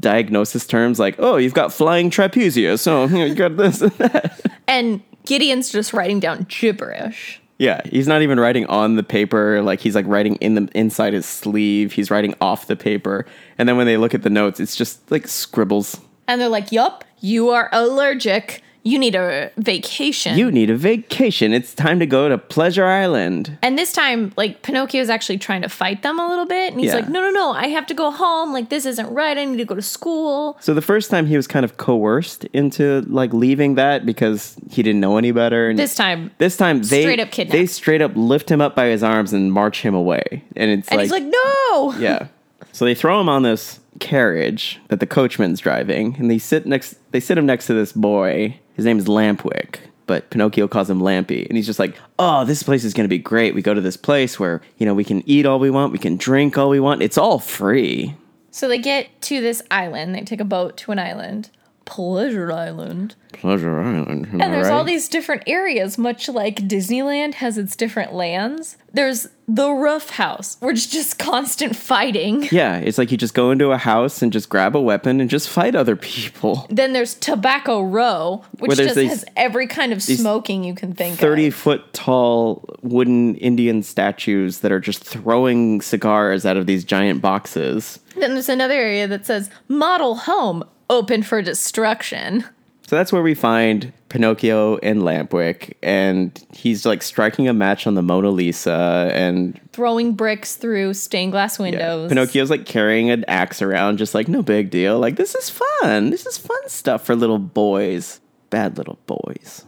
diagnosis terms like, oh, you've got flying trapezius. So you, know, you got this and that. And Gideon's just writing down gibberish. Yeah, he's not even writing on the paper. Like he's like writing in the inside his sleeve. He's writing off the paper. And then when they look at the notes, it's just like scribbles. And they're like, Yup, you are allergic. You need a vacation. You need a vacation. It's time to go to Pleasure Island. and this time, like, Pinocchio's actually trying to fight them a little bit. And he's Yeah. like, No, no, no, I have to go home. Like, this isn't right. I need to go to school. So the first time he was kind of coerced into like leaving that because he didn't know any better. And This time, this time they Straight up kidnapped. they straight up lift him up by his arms and march him away. And it's and like, he's like, No. yeah. So they throw him on this carriage that the coachman's driving, and they sit next. They sit him next to this boy. His name is Lampwick, but Pinocchio calls him Lampy, and he's just like, "Oh, this place is gonna be great. We go to this place where you know we can eat all we want, we can drink all we want. It's all free." So they get to this island. They take a boat to an island, Pleasure Island. Pleasure Island. And there's all these different areas, much like Disneyland has its different lands. There's the rough house, where it's just constant fighting. Yeah, it's like you just go into a house and just grab a weapon and just fight other people. Then there's Tobacco Row, which just these- has every kind of smoking you can think 30 of. foot tall wooden Indian statues that are just throwing cigars out of these giant boxes. Then there's another area that says Model Home, open for destruction. So that's where we find Pinocchio and Lampwick, and he's like striking a match on the Mona Lisa, and Throwing bricks through stained glass yeah, windows. Pinocchio's like carrying an axe around, just like no big deal. Like this is fun. This is fun stuff for little boys. Bad little boys.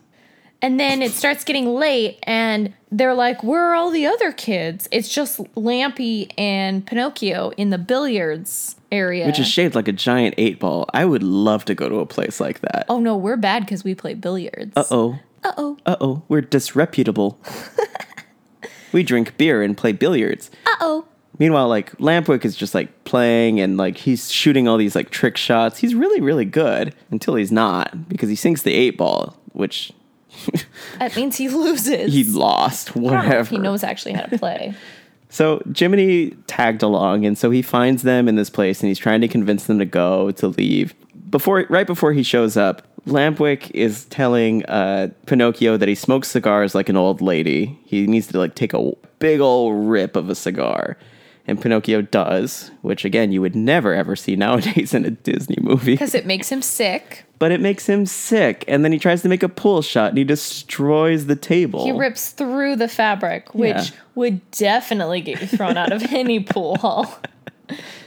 And then it starts getting late, and they're like, Where are all the other kids? It's just Lampy and Pinocchio in the billiards area. Which is shaped like a giant eight ball. I would love to go to a place like that. oh no, we're bad because we play billiards. Uh oh. Uh oh. Uh oh. We're disreputable. we drink beer and play billiards. Uh oh. Meanwhile, like Lampwick is just like playing and like he's shooting all these like trick shots. He's really, really good until he's not because he sinks the eight ball, which That means he loses. he lost. I don't know if Whatever. he knows actually how to play. So Jiminy tagged along, and so he finds them in this place, and he's trying to convince them to go to leave. Before, right before he shows up, Lampwick is telling uh, Pinocchio that he smokes cigars like an old lady. He needs to like take a big old rip of a cigar, and Pinocchio does, which again you would never ever see nowadays in a Disney movie. Because it makes him sick. But it makes him sick, and then he tries to make a pull shot, and he destroys the table. He rips through the fabric, which Yeah. would definitely get you thrown out of any pool hall.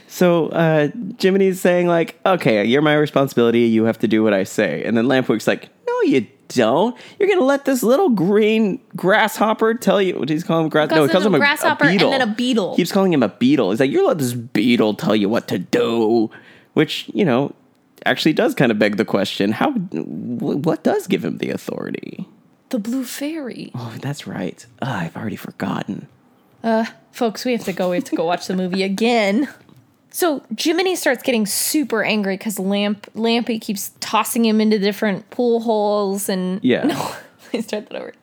So uh, Jiminy's saying like, "Okay, you're my responsibility. You have to do what I say." And then Lampwick's like, "No, you don't. You're gonna let this little green grasshopper tell you what he's calling him grass. No, he calls a him a grasshopper a and then a beetle. Keeps calling him a beetle. He's like, you're let this beetle tell you what to do," which you know actually does kind of beg the question: How? What does give him the authority? The blue fairy. Oh, that's right. I've already forgotten. Uh, folks, we have to go. We have to go watch the movie again. So Jiminy starts getting super angry because Lamp Lampy keeps tossing him into different pool holes and Yeah. No, let me start that over.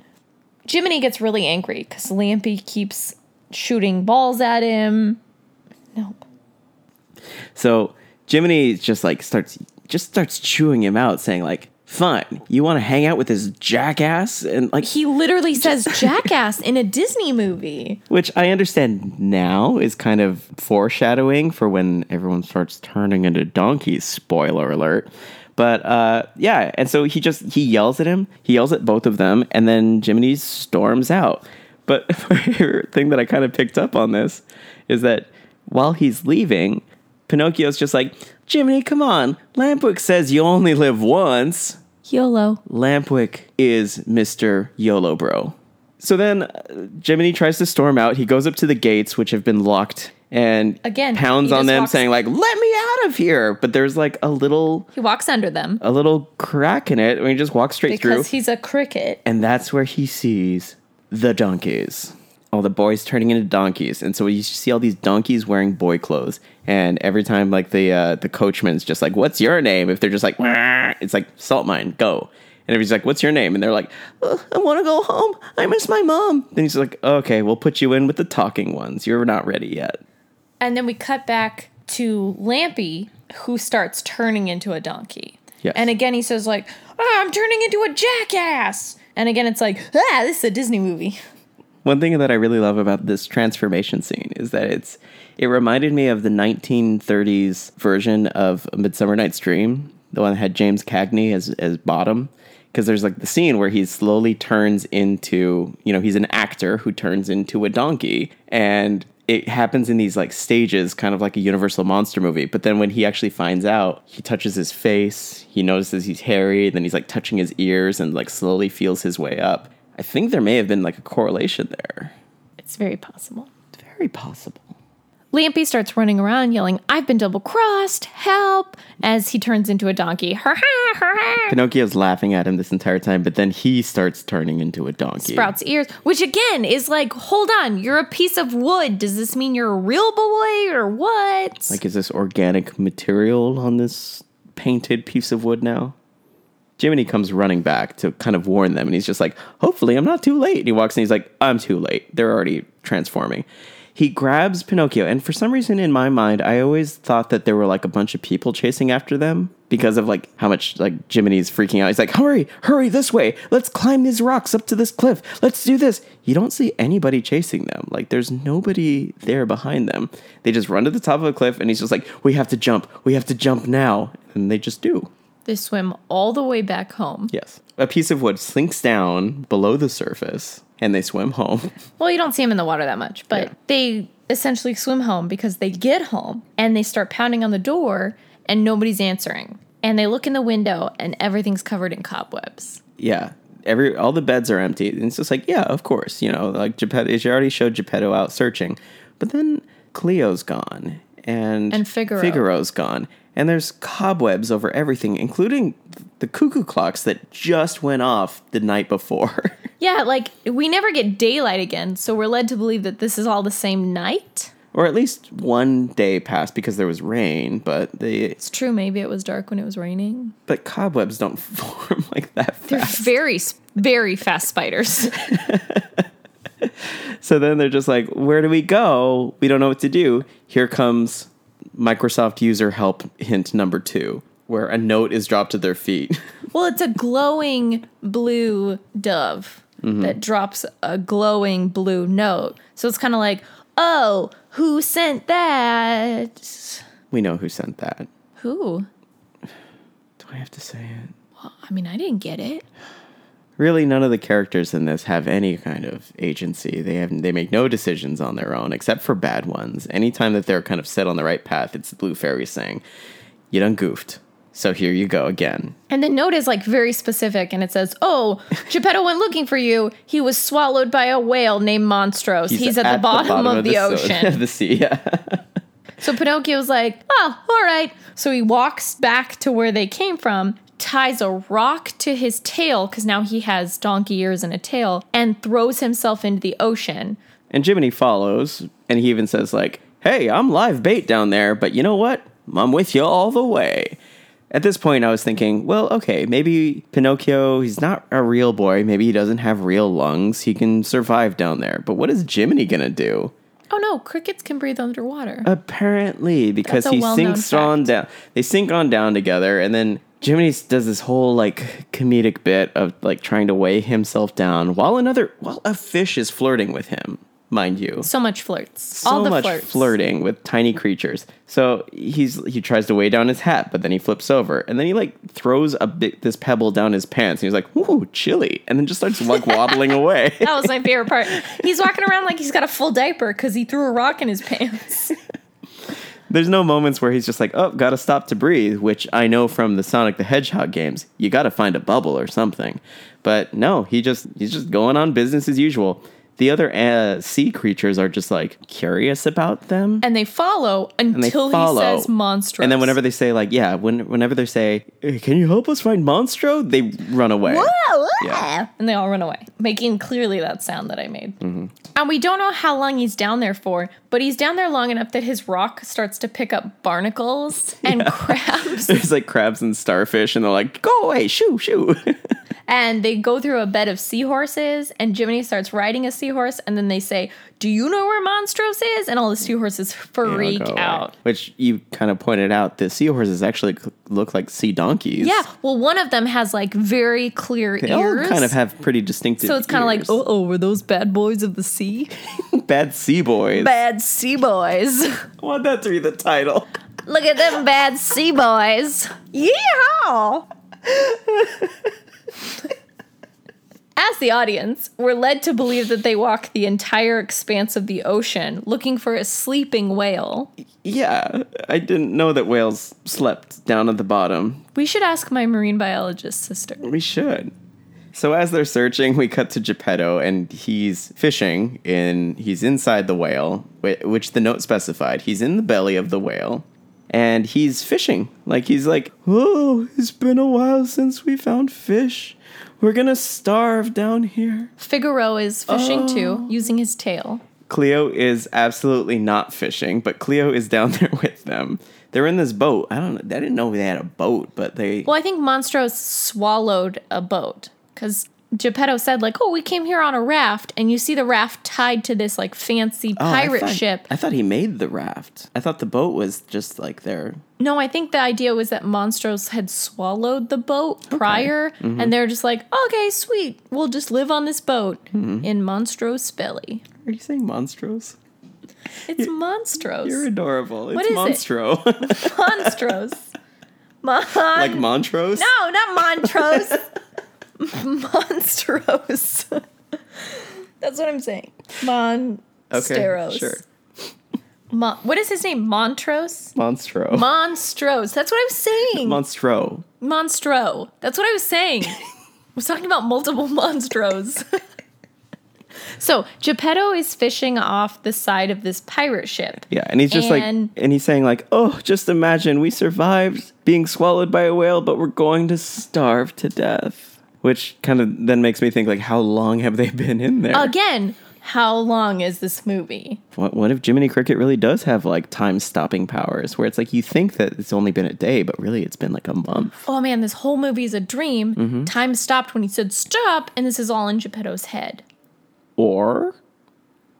Jiminy gets really angry because Lampy keeps shooting balls at him. Nope. So Jiminy just like starts just starts chewing him out, saying like, "Fine, you want to hang out with this jackass?" And like, He literally says jackass in a Disney movie. which I understand now is kind of foreshadowing for when everyone starts turning into donkeys. Spoiler alert. But uh, yeah, and so he just he yells at him. He yells at both of them, and then Jiminy storms out. But the thing that I kind of picked up on this is that while he's leaving, Pinocchio's just like, Jiminy, come on. Lampwick says you only live once. YOLO. Lampwick is Mr. YOLO Bro. So then uh, Jiminy tries to storm out. He goes up to the gates, which have been locked, and Again, pounds he on just them, walks- saying like, "Let me out of here!" But there's like a little, He walks under them a little crack in it, and he just walks straight through. because through. he's a cricket. and that's where he sees the donkeys. All the boys turning into donkeys, and so you see all these donkeys wearing boy clothes. And every time, like the uh, the coachman's just like, "What's your name?" If they're just like, "Wah," it's like salt mine, go. And he's like, "What's your name?" And they're like, "Uh, "I want to go home. I miss my mom." Then he's like, "Okay, we'll put you in with the talking ones. You're not ready yet." And then we cut back to Lampy, who starts turning into a donkey. Yes. And again, he says like, "Ah, "I'm turning into a jackass." And again, it's like, "Ah, this is a Disney movie." One thing that I really love about this transformation scene is that it's it reminded me of the 1930s version of A Midsummer Night's Dream, the one that had James Cagney as as Bottom, because there's like the scene where he slowly turns into, you know, he's an actor who turns into a donkey and it happens in these like stages kind of like a universal monster movie. But then when he actually finds out he touches his face he notices he's hairy then he's like touching his ears and like slowly feels his way up. I think there may have been like a correlation there. It's very possible. it's very possible Lampy starts running around yelling, I've been double crossed, help, as he turns into a donkey. Pinocchio's laughing at him this entire time but then he starts turning into a donkey Sprouts ears, which again is like, hold on, you're a piece of wood. Does this mean you're a real boy or what? like is this organic material on this painted piece of wood now Jiminy comes running back to kind of warn them, and he's just like, Hopefully, I'm not too late. And he walks in, he's like, I'm too late. They're already transforming. He grabs Pinocchio, and for some reason in my mind, I always thought that there were like a bunch of people chasing after them because of like how much like Jiminy's freaking out. He's like, Hurry, hurry this way. Let's climb these rocks up to this cliff. Let's do this. You don't see anybody chasing them. Like, there's nobody there behind them. They just run to the top of a cliff, and he's just like, We have to jump. We have to jump now. And they just do. They swim all the way back home. Yes. A piece of wood slinks down below the surface and they swim home. Well, you don't see them in the water that much, but Yeah. they essentially swim home because they get home and they start pounding on the door and nobody's answering. And they look in the window and everything's covered in cobwebs. yeah. Every all the beds are empty. And it's just like, yeah, of course. You know, like Geppetto she already showed Geppetto out searching. But then Cleo's gone and And Figaro. Figaro's gone. And there's cobwebs over everything, including the cuckoo clocks that just went off the night before. Yeah, like we never get daylight again, so we're led to believe that this is all the same night. or at least one day passed because there was rain, but they It's true, maybe it was dark when it was raining. but cobwebs don't form like that They're very, very fast spiders. So then they're just like, where do we go? We don't know what to do. Here comes Microsoft user help hint number two, where a note is dropped to their feet. well, it's a glowing blue dove mm-hmm. that drops a glowing blue note. So it's kind of like, oh, who sent that? we know who sent that. Who? Do I have to say it? I mean, I didn't get it. Really, none of the characters in this have any kind of agency. They have they make no decisions on their own, except for bad ones. Anytime that they're kind of set on the right path, it's the blue fairy saying, "You done goofed." So here you go again. And the note is like very specific and it says, Oh, Geppetto went looking for you. He was swallowed by a whale named Monstros. He's, at, the, bottom of, the, so- ocean. of the sea. Yeah. so Pinocchio's like, Oh, all right. So he walks back to where they came from, ties a rock to his tail, because now he has donkey ears and a tail, and throws himself into the ocean. And Jiminy follows, and he even says, like, hey, I'm live bait down there, but you know what? I'm with you all the way. At this point, I was thinking, well, okay, maybe Pinocchio, he's not a real boy. Maybe he doesn't have real lungs. He can survive down there. But what is Jiminy gonna do? Oh no, crickets can breathe underwater. Apparently, because he sinks on down. They sink on down together, and then Jiminy does this whole like comedic bit of like trying to weigh himself down while another while a fish is flirting with him. mind you. So much flirts. So All the much flirts. flirting with tiny creatures. So he's he tries to weigh down his hat, but then he flips over, and then he like throws a bit this pebble down his pants. And he's like, "Ooh, chilly," and then just starts like waddling away. That was my favorite part. He's walking around like he's got a full diaper because he threw a rock in his pants. There's no moments where he's just like, "Oh, gotta stop to breathe," which I know from the Sonic the Hedgehog games. You gotta find a bubble or something. But no, he just he's just going on business as usual. The other uh, sea creatures are just like curious about them. And they follow they until follow. he says monstrous. And then whenever they say like, yeah, when, whenever they say, "Hey, "Can you help us find Monstro?" they run away. Whoa, Yeah. and they all run away, making clearly that sound that I made. Mm-hmm. And we don't know how long he's down there for, but he's down there long enough that his rock starts to pick up barnacles and crabs, There's like crabs and starfish, and they're like, "Go away, shoo, shoo." and they go through a bed of seahorses. And Jiminy starts riding a seahorse, and then they say, "Do you know where Monstros is?" And all the seahorses freak out. Which you kind of pointed out, the seahorses actually look like sea donkeys. Yeah, well, one of them has like very clear ears. They all ears. kind of have pretty distinctive. so it's kind of like, oh, oh, were those bad boys of the sea? bad sea boys. bad sea boys. I want that to be the title. Look at them bad sea boys. Yeehaw! As the audience, we're led to believe that they walk the entire expanse of the ocean looking for a sleeping whale. Yeah, I didn't know that whales slept down at the bottom. We should ask my marine biologist sister. We should. So as they're searching, we cut to Geppetto, and he's fishing. In he's inside the whale, which the note specified. He's in the belly of the whale, and he's fishing. Like he's like, "Oh, it's been a while since we found fish. We're gonna starve down here." Figaro is fishing Oh. too, using his tail. Cleo is absolutely not fishing, but Cleo is down there with them. They're in this boat. I don't. I didn't know they had a boat, but they. Well, I think Monstro swallowed a boat because Geppetto said, like, oh, we came here on a raft, and you see the raft tied to this like fancy Oh, I pirate thought- ship. I thought he made the raft. I thought the boat was just like there. No, I think the idea was that Monstros had swallowed the boat prior, Mm-hmm. and they're just like, okay, sweet, we'll just live on this boat Mm-hmm. in Monstros belly. Are you saying monstros? It's Monstros. You're adorable. It's What is it? Monstros. Mon- like Montrose? no, not Montrose. Monstros. That's what I'm saying. Monstros. Okay, sure. Mon- what is his name? Montrose? Monstro. Monstros. That's what I was saying. Monstro. Monstro. That's what I was saying. I was talking about multiple monstros. so Geppetto is fishing off the side of this pirate ship. Yeah, and he's just And- like, and he's saying like, oh, just imagine we survived being swallowed by a whale, but we're going to starve to death. Which kind of then makes me think like, how long have they been in there? Again, how long is this movie? What, what if Jiminy Cricket really does have like time stopping powers, where it's like you think that it's only been a day, but really it's been like a month? Oh man, this whole movie is a dream. Mm-hmm. Time stopped when he said stop, and this is all in Geppetto's head. Or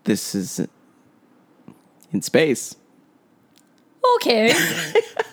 this is in space. Okay.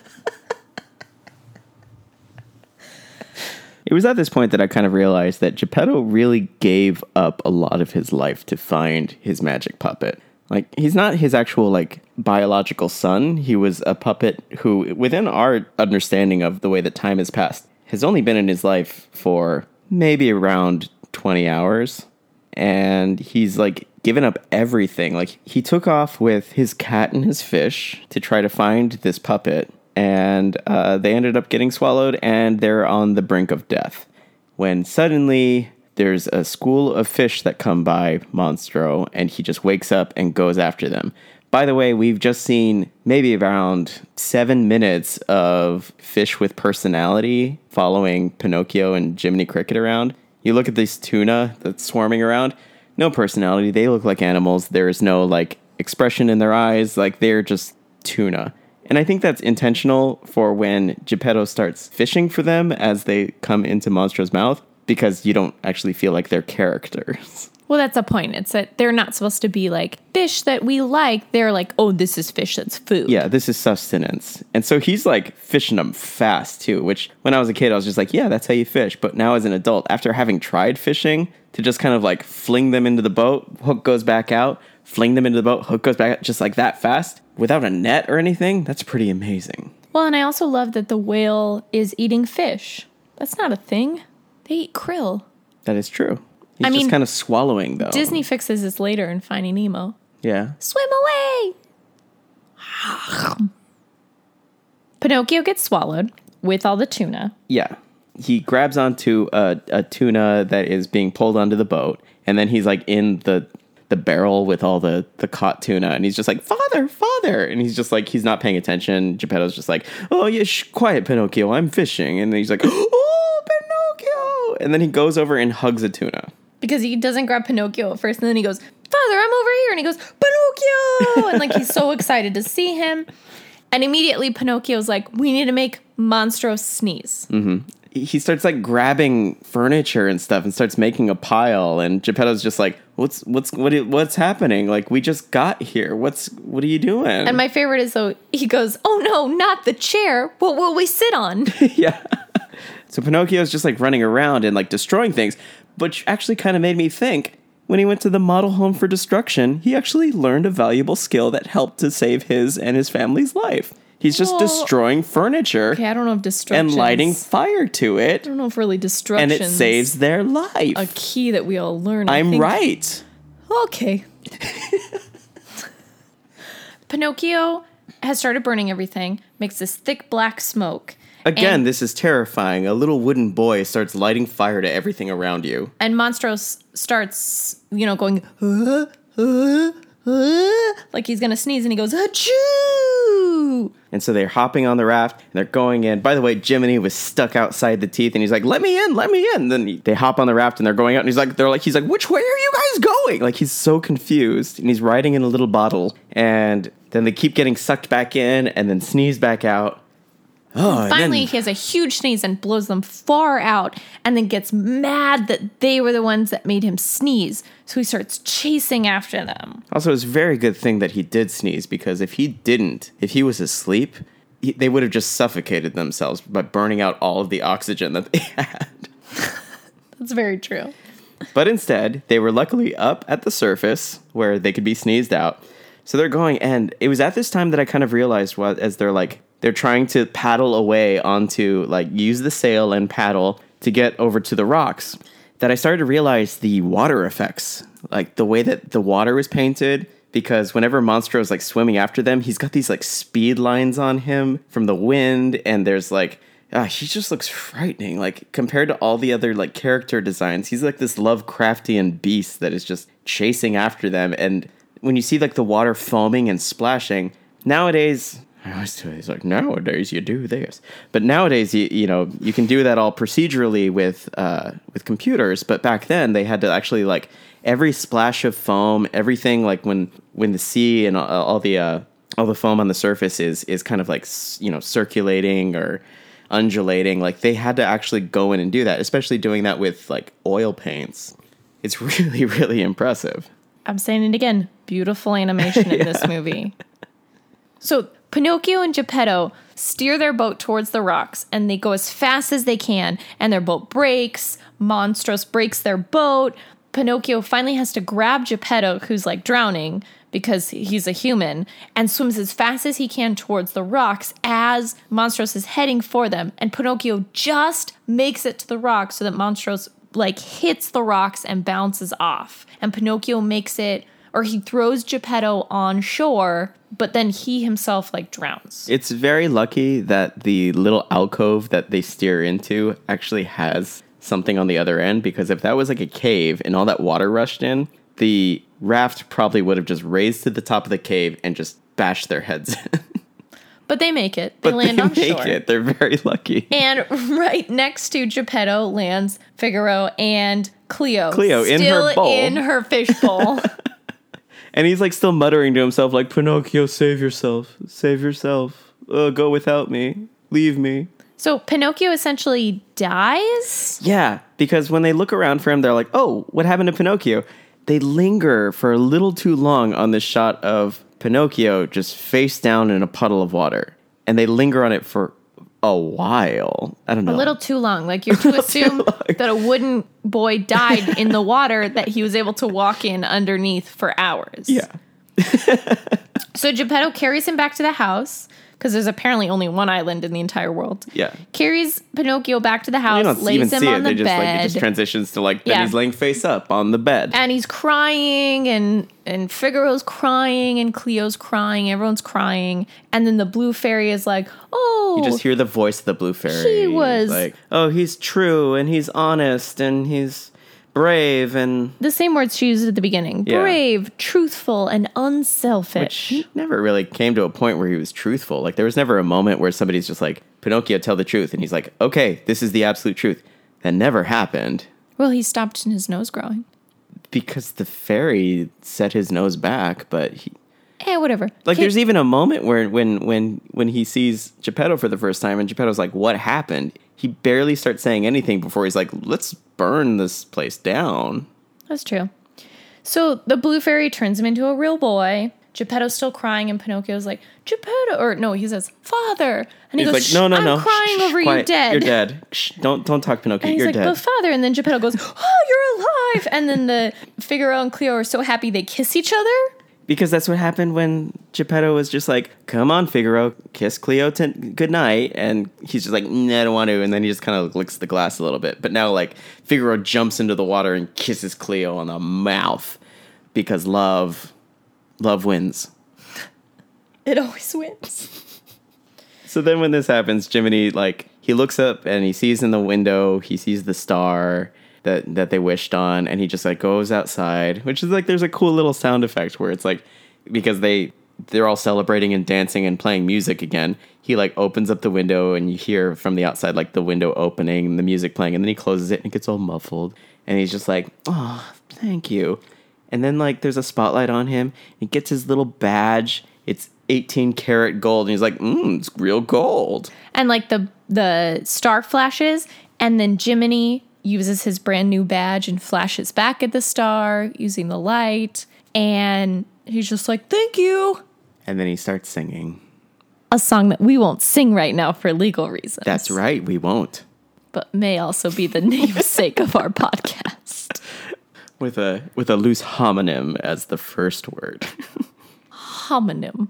It was at this point that I kind of realized that Geppetto really gave up a lot of his life to find his magic puppet. Like he's not his actual like biological son. He was a puppet who within our understanding of the way that time has passed has only been in his life for maybe around 20 hours and he's like given up everything. Like he took off with his cat and his fish to try to find this puppet, and uh, they ended up getting swallowed, and they're on the brink of death. When suddenly there's a school of fish that come by Monstro, and he just wakes up and goes after them. By the way, we've just seen maybe around seven minutes of fish with personality following Pinocchio and Jiminy Cricket around. You look at this tuna that's swarming around, no personality. They look like animals. There is no like expression in their eyes. Like they're just tuna. And I think that's intentional for when Geppetto starts fishing for them as they come into Monstro's mouth because you don't actually feel like they're characters. well, that's a point. It's that they're not supposed to be like fish that we like. They're like, oh, this is fish that's food. Yeah, this is sustenance. And so he's like fishing them fast too, which when I was a kid, I was just like, yeah, that's how you fish. But now as an adult, after having tried fishing, to just kind of like fling them into the boat, hook goes back out, fling them into the boat. Hook goes back just like that fast without a net or anything. That's pretty amazing. Well, and I also love that the whale is eating fish. That's not a thing. They eat krill. That is true. He's I just mean, kind of swallowing though. Disney fixes this later in Finding Nemo. Yeah. Swim away! Pinocchio gets swallowed with all the tuna. Yeah. He grabs onto a, a tuna that is being pulled onto the boat, and then he's like in the the barrel with all the the caught tuna, and he's just like, "Father, father!" And he's just like, he's not paying attention. Geppetto's just like, "Oh yeah, shh, quiet, Pinocchio, I'm fishing," and then he's like, "Oh, Pinocchio!" And then he goes over and hugs a tuna. Because he doesn't grab Pinocchio at first, and then he goes, Father, I'm over here. And he goes, Pinocchio! and like he's so excited to see him. And immediately Pinocchio's like, We need to make Monstro sneeze. Mm-hmm. He starts like grabbing furniture and stuff and starts making a pile and Geppetto's just like what's what's what what's happening? Like we just got here. What's what are you doing? And my favorite is though he goes, Oh no, not the chair. What will we sit on? yeah. So Pinocchio's just like running around and like destroying things which actually kind of made me think when he went to the model home for destruction he actually learned a valuable skill that helped to save his and his family's life he's just Well, destroying furniture Okay, I don't know if destruction and lighting fire to it I don't know if really destruction and it saves their life a key that we all learn. I'm right Okay. Pinocchio has started burning everything, makes this thick black smoke. Again, And- this is terrifying. A little wooden boy starts lighting fire to everything around you. and Monstros starts, you know, going like he's gonna sneeze, and he goes achoo. And so they're hopping on the raft and they're going in. By the way, Jiminy was stuck outside the teeth and he's like, "Let me in, let me in." Then they hop on the raft and they're going out and he's like, "They're like, he's like, which way are you guys going?" Like he's so confused and he's riding in a little bottle and then they keep getting sucked back in and then sneeze back out. Oh, and Finally, then- he has a huge sneeze and blows them far out, and then gets mad that they were the ones that made him sneeze. So he starts chasing after them. Also, it's a very good thing that he did sneeze because if he didn't, if he was asleep, he, they would have just suffocated themselves by burning out all of the oxygen that they had. That's very true. But instead, they were luckily up at the surface where they could be sneezed out. So they're going, and it was at this time that I kind of realized what as they're like they're trying to paddle away onto like use the sail and paddle to get over to the rocks that I started to realize the water effects, like the way that the water was painted. Because whenever Monstro is like swimming after them, he's got these like speed lines on him from the wind, and there's like ah, he just looks frightening. Like compared to all the other like character designs, he's like this Lovecraftian beast that is just chasing after them. And when you see like the water foaming and splashing, nowadays I always do it's like nowadays you do this, but nowadays you you know you can do that all procedurally with uh, with computers. But back then they had to actually like every splash of foam, everything like when when the sea and all, all the uh, all the foam on the surface is is kind of like you know circulating or undulating. Like they had to actually go in and do that, especially doing that with like oil paints. It's really really impressive. I'm saying it again. Beautiful animation in this movie. So Pinocchio and Geppetto steer their boat towards the rocks and they go as fast as they can and their boat breaks. Monstros breaks their boat. Pinocchio finally has to grab Geppetto, who's like drowning because he's a human, and swims as fast as he can towards the rocks as Monstros is heading for them. And Pinocchio just makes it to the rocks so that Monstros like hits the rocks and bounces off. And Pinocchio makes it or he throws Geppetto on shore, but then he himself like drowns. It's very lucky that the little alcove that they steer into actually has something on the other end because if that was like a cave and all that water rushed in, the raft probably would have just raised to the top of the cave and just bashed their heads in. But they make it. They but land they on make shore. it. They're very lucky. And right next to Geppetto lands Figaro and Cleo. Cleo in her still bowl. in her fishbowl. And he's like still muttering to himself like Pinocchio, save yourself. Save yourself. Uh, go without me. Leave me. so Pinocchio essentially dies. Yeah, because when they look around for him, they're like, oh, what happened to Pinocchio? They linger for a little too long on this shot of Pinocchio just face down in a puddle of water. And they linger on it for a while. I don't know. A little too long. Like you're to assume that a wooden boy died in the water that he was able to walk in underneath for hours. Yeah. So Geppetto carries him back to the house because there's apparently only one island in the entire world. Yeah. Carries Pinocchio back to the house, You don't lays even him see on it. the They just like bed, it just transitions to like then Yeah. he's laying face up on the bed. and he's crying, and and Figaro's crying, and Cleo's crying, everyone's crying, and then the blue fairy is like, "Oh, you just hear the voice of the blue fairy. He was- like, oh, he's true and he's honest and he's brave and the same words she used at the beginning: Yeah. brave, truthful, and unselfish." he never really came to a point where he was truthful. Like there was never a moment where somebody's just like, Pinocchio, tell the truth, and he's like, okay, this is the absolute truth. That never happened well, he stopped in his nose growing. because the fairy set his nose back, but he, Eh, whatever. like there's even a moment where when when when he sees Geppetto for the first time and Geppetto's like what happened he barely starts saying anything before he's like let's burn this place down That's true. So the blue fairy turns him into a real boy. Geppetto's still crying, and Pinocchio's like, Geppetto, or no, he says, Father. And he he's goes, like no no I'm no crying Shh, shh, over you quiet. dead. you're dead Shh, don't don't talk Pinocchio And he's you're like, dead but father. And then Geppetto goes, Oh, you're alive. And then the Figaro and Cleo are so happy they kiss each other. Because that's what happened when Geppetto was just like come on Figaro kiss Cleo t- good night and he's just like nah, I don't want to and then he just kind of licks the glass a little bit but now like Figaro jumps into the water and kisses Cleo on the mouth because love love wins It always wins. So then when this happens, Jiminy like he looks up and he sees in the window, he sees the star that that they wished on and he just like goes outside, which is like there's a cool little sound effect where it's like because they they're all celebrating and dancing and playing music again. He like opens up the window and you hear from the outside like the window opening and the music playing and then he closes it and it gets all muffled and he's just like, "Oh, thank you." And then like there's a spotlight on him. He gets his little badge. It's 18 karat gold and he's like, "Mmm, it's real gold." And like the the star flashes, and then Jiminy uses his brand new badge and flashes back at the star using the light. And he's just like, Thank you. And then he starts singing. A song that we won't sing right now for legal reasons. That's right, we won't. but may also be the namesake of our podcast. With a with a loose homonym as the first word. Homonym.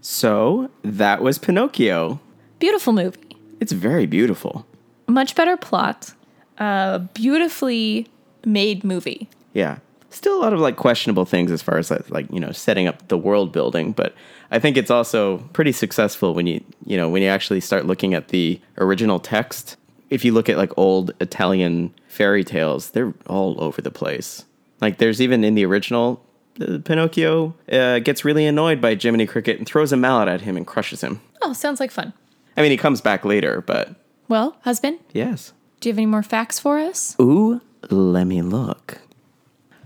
so, that was Pinocchio. Beautiful movie. It's very beautiful. Much better plot. Uh, beautifully made movie. Yeah. Still a lot of like questionable things as far as like, like you know setting up the world building, but I think it's also pretty successful when you you know when you actually start looking at the original text. If you look at like old Italian fairy tales, they're all over the place. Like there's even in the original, uh, Pinocchio uh, gets really annoyed by Jiminy Cricket and throws a mallet at him and crushes him. Oh, sounds like fun. I mean, he comes back later, but Well, husband, yes. Do you have any more facts for us? Ooh, let me look.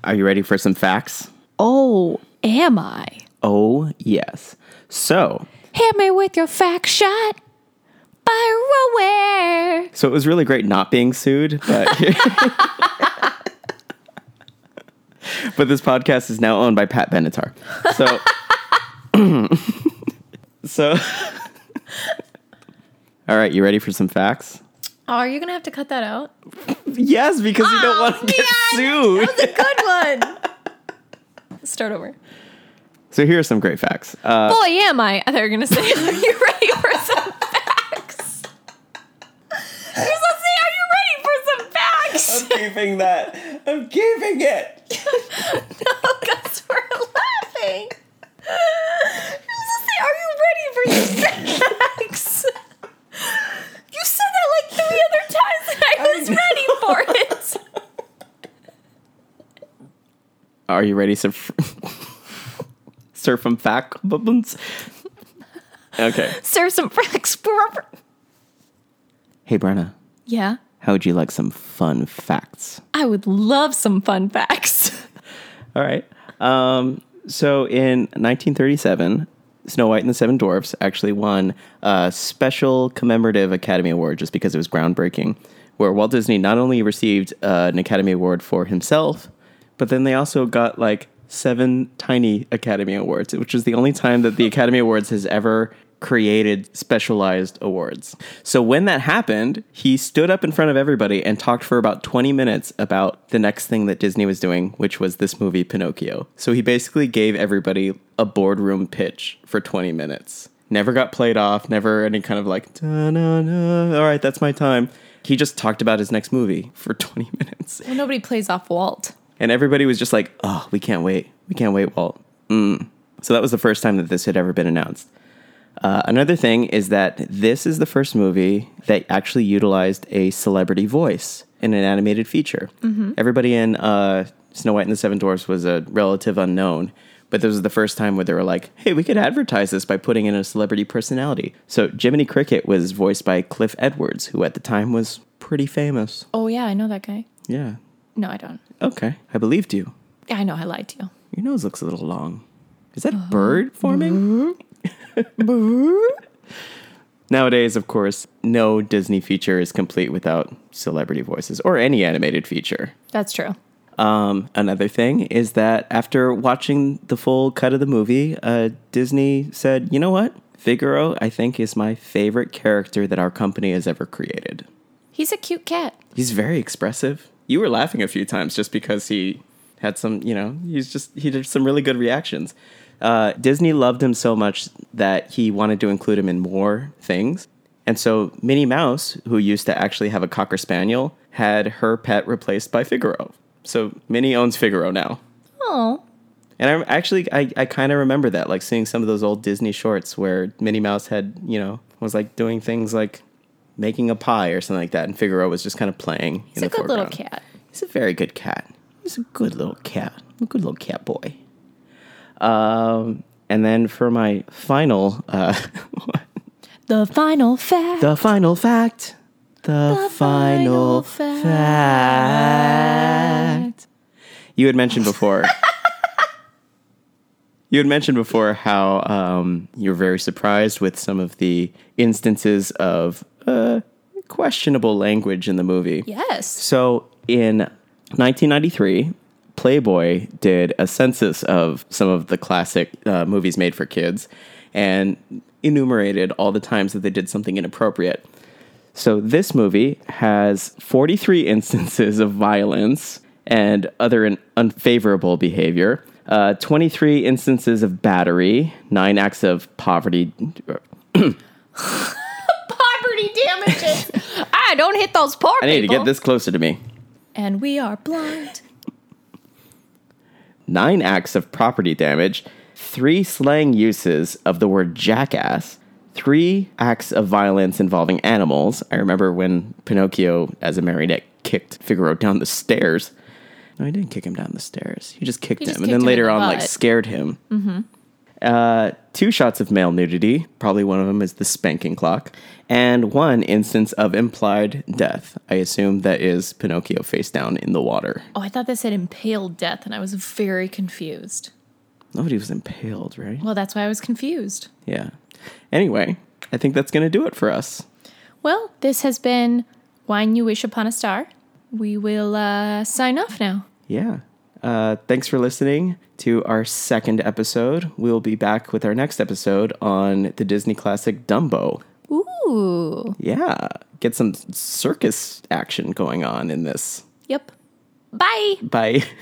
Are you ready for some facts? Oh, am I? Oh, yes. So, Hit me with your fact shot. Fire away. so it was really great not being sued, but but this podcast is now owned by Pat Benatar. So, so, all right, you ready for some facts? Oh, are you gonna have to cut that out? Yes, because you don't want to get sued. That was a Good one. Start over. So here are some great facts. Uh, Boy, am I. I thought you were gonna say, are you ready for some facts? You're supposed to say, are you ready for some facts? I'm keeping that. I'm keeping it. no, because we're laughing. You're supposed to say, are you ready for some facts? You that like three other times and I was ready for it. Are you ready, sir? sir from fact bubbles? Okay. Serve some facts. Hey, Brenna, Yeah, how would you like some fun facts? I would love some fun facts. All right. Um, so in 1937, Snow White and the Seven Dwarfs actually won a special commemorative Academy Award just because it was groundbreaking, where Walt Disney not only received uh, an Academy Award for himself, but then they also got like seven tiny Academy Awards, which is the only time that the Academy Awards has ever created specialized awards. So when that happened, he stood up in front of everybody and talked for about 20 minutes about the next thing that Disney was doing, which was this movie Pinocchio. So he basically gave everybody a boardroom pitch for 20 minutes. Never got played off, never any kind of like, "Da-na-na, all right, that's my time. He just talked about his next movie for 20 minutes. Well, nobody plays off Walt. And everybody was just like, oh, we can't wait. We can't wait, Walt. Mm. So that was the first time that this had ever been announced. Uh, another thing is that this is the first movie that actually utilized a celebrity voice in an animated feature. Everybody in uh, Snow White and the Seven Dwarfs was a relative unknown, but this was the first time where they were like, hey, we could advertise this by putting in a celebrity personality. So Jiminy Cricket was voiced by Cliff Edwards, who at the time was pretty famous. Oh, yeah, I know that guy. Yeah. No, I don't. Okay. I believed you. Yeah, I know I lied to you. Your nose looks a little long. Is that a bird forming? Nowadays, of course, no Disney feature is complete without celebrity voices or any animated feature. That's true. Um, another thing is that after watching the full cut of the movie, uh, Disney said, you know what? Figaro, I think, is my favorite character that our company has ever created. He's a cute cat. He's very expressive. You were laughing a few times just because he had some, you know, he's just, he did some really good reactions. Uh, Disney loved him so much that he wanted to include him in more things. And so Minnie Mouse, who used to actually have a Cocker Spaniel, had her pet replaced by Figaro. So Minnie owns Figaro now. Oh, And I actually, I, I kind of remember that, like seeing some of those old Disney shorts where Minnie Mouse had, you know, was like doing things like making a pie or something like that, and Figaro was just kind of playing. he's a good little cat. He's a very good cat. He's a good little cat. A good little cat boy. Um, and then for my final, uh, The final fact. the final fact. The, final, final fact. You had mentioned before. you had mentioned before how um, you're very surprised with some of the instances of uh, questionable language in the movie. yes. So in 1993, Playboy did a census of some of the classic uh, movies made for kids and enumerated all the times that they did something inappropriate. So this movie has 43 instances of violence and other un- unfavorable behavior, uh, 23 instances of battery, nine acts of poverty. Poverty damages. ah, don't hit those poor I need to get this closer to me. And we are blind. Nine acts of property damage, three slang uses of the word jackass, three acts of violence involving animals. I remember when Pinocchio, as a marionette, kicked Figaro down the stairs. No, he didn't kick him down the stairs. He just kicked He him, just and then him later the on, like scared him. Mm-hmm. Uh, two shots of male nudity. Probably one of them is the spanking clock, and one instance of implied death. I assume that is Pinocchio face down in the water. Oh, I thought that said impaled death, and I was very confused. Nobody was impaled, right? Well, that's why I was confused. Yeah. Anyway, I think that's going to do it for us. Well, this has been Wine You Wish Upon a Star. We will uh, sign off now. Yeah. Uh, thanks for listening to our second episode. We'll be back with our next episode on the Disney classic Dumbo. Ooh. Yeah. Get some circus action going on in this. Yep. Bye. Bye.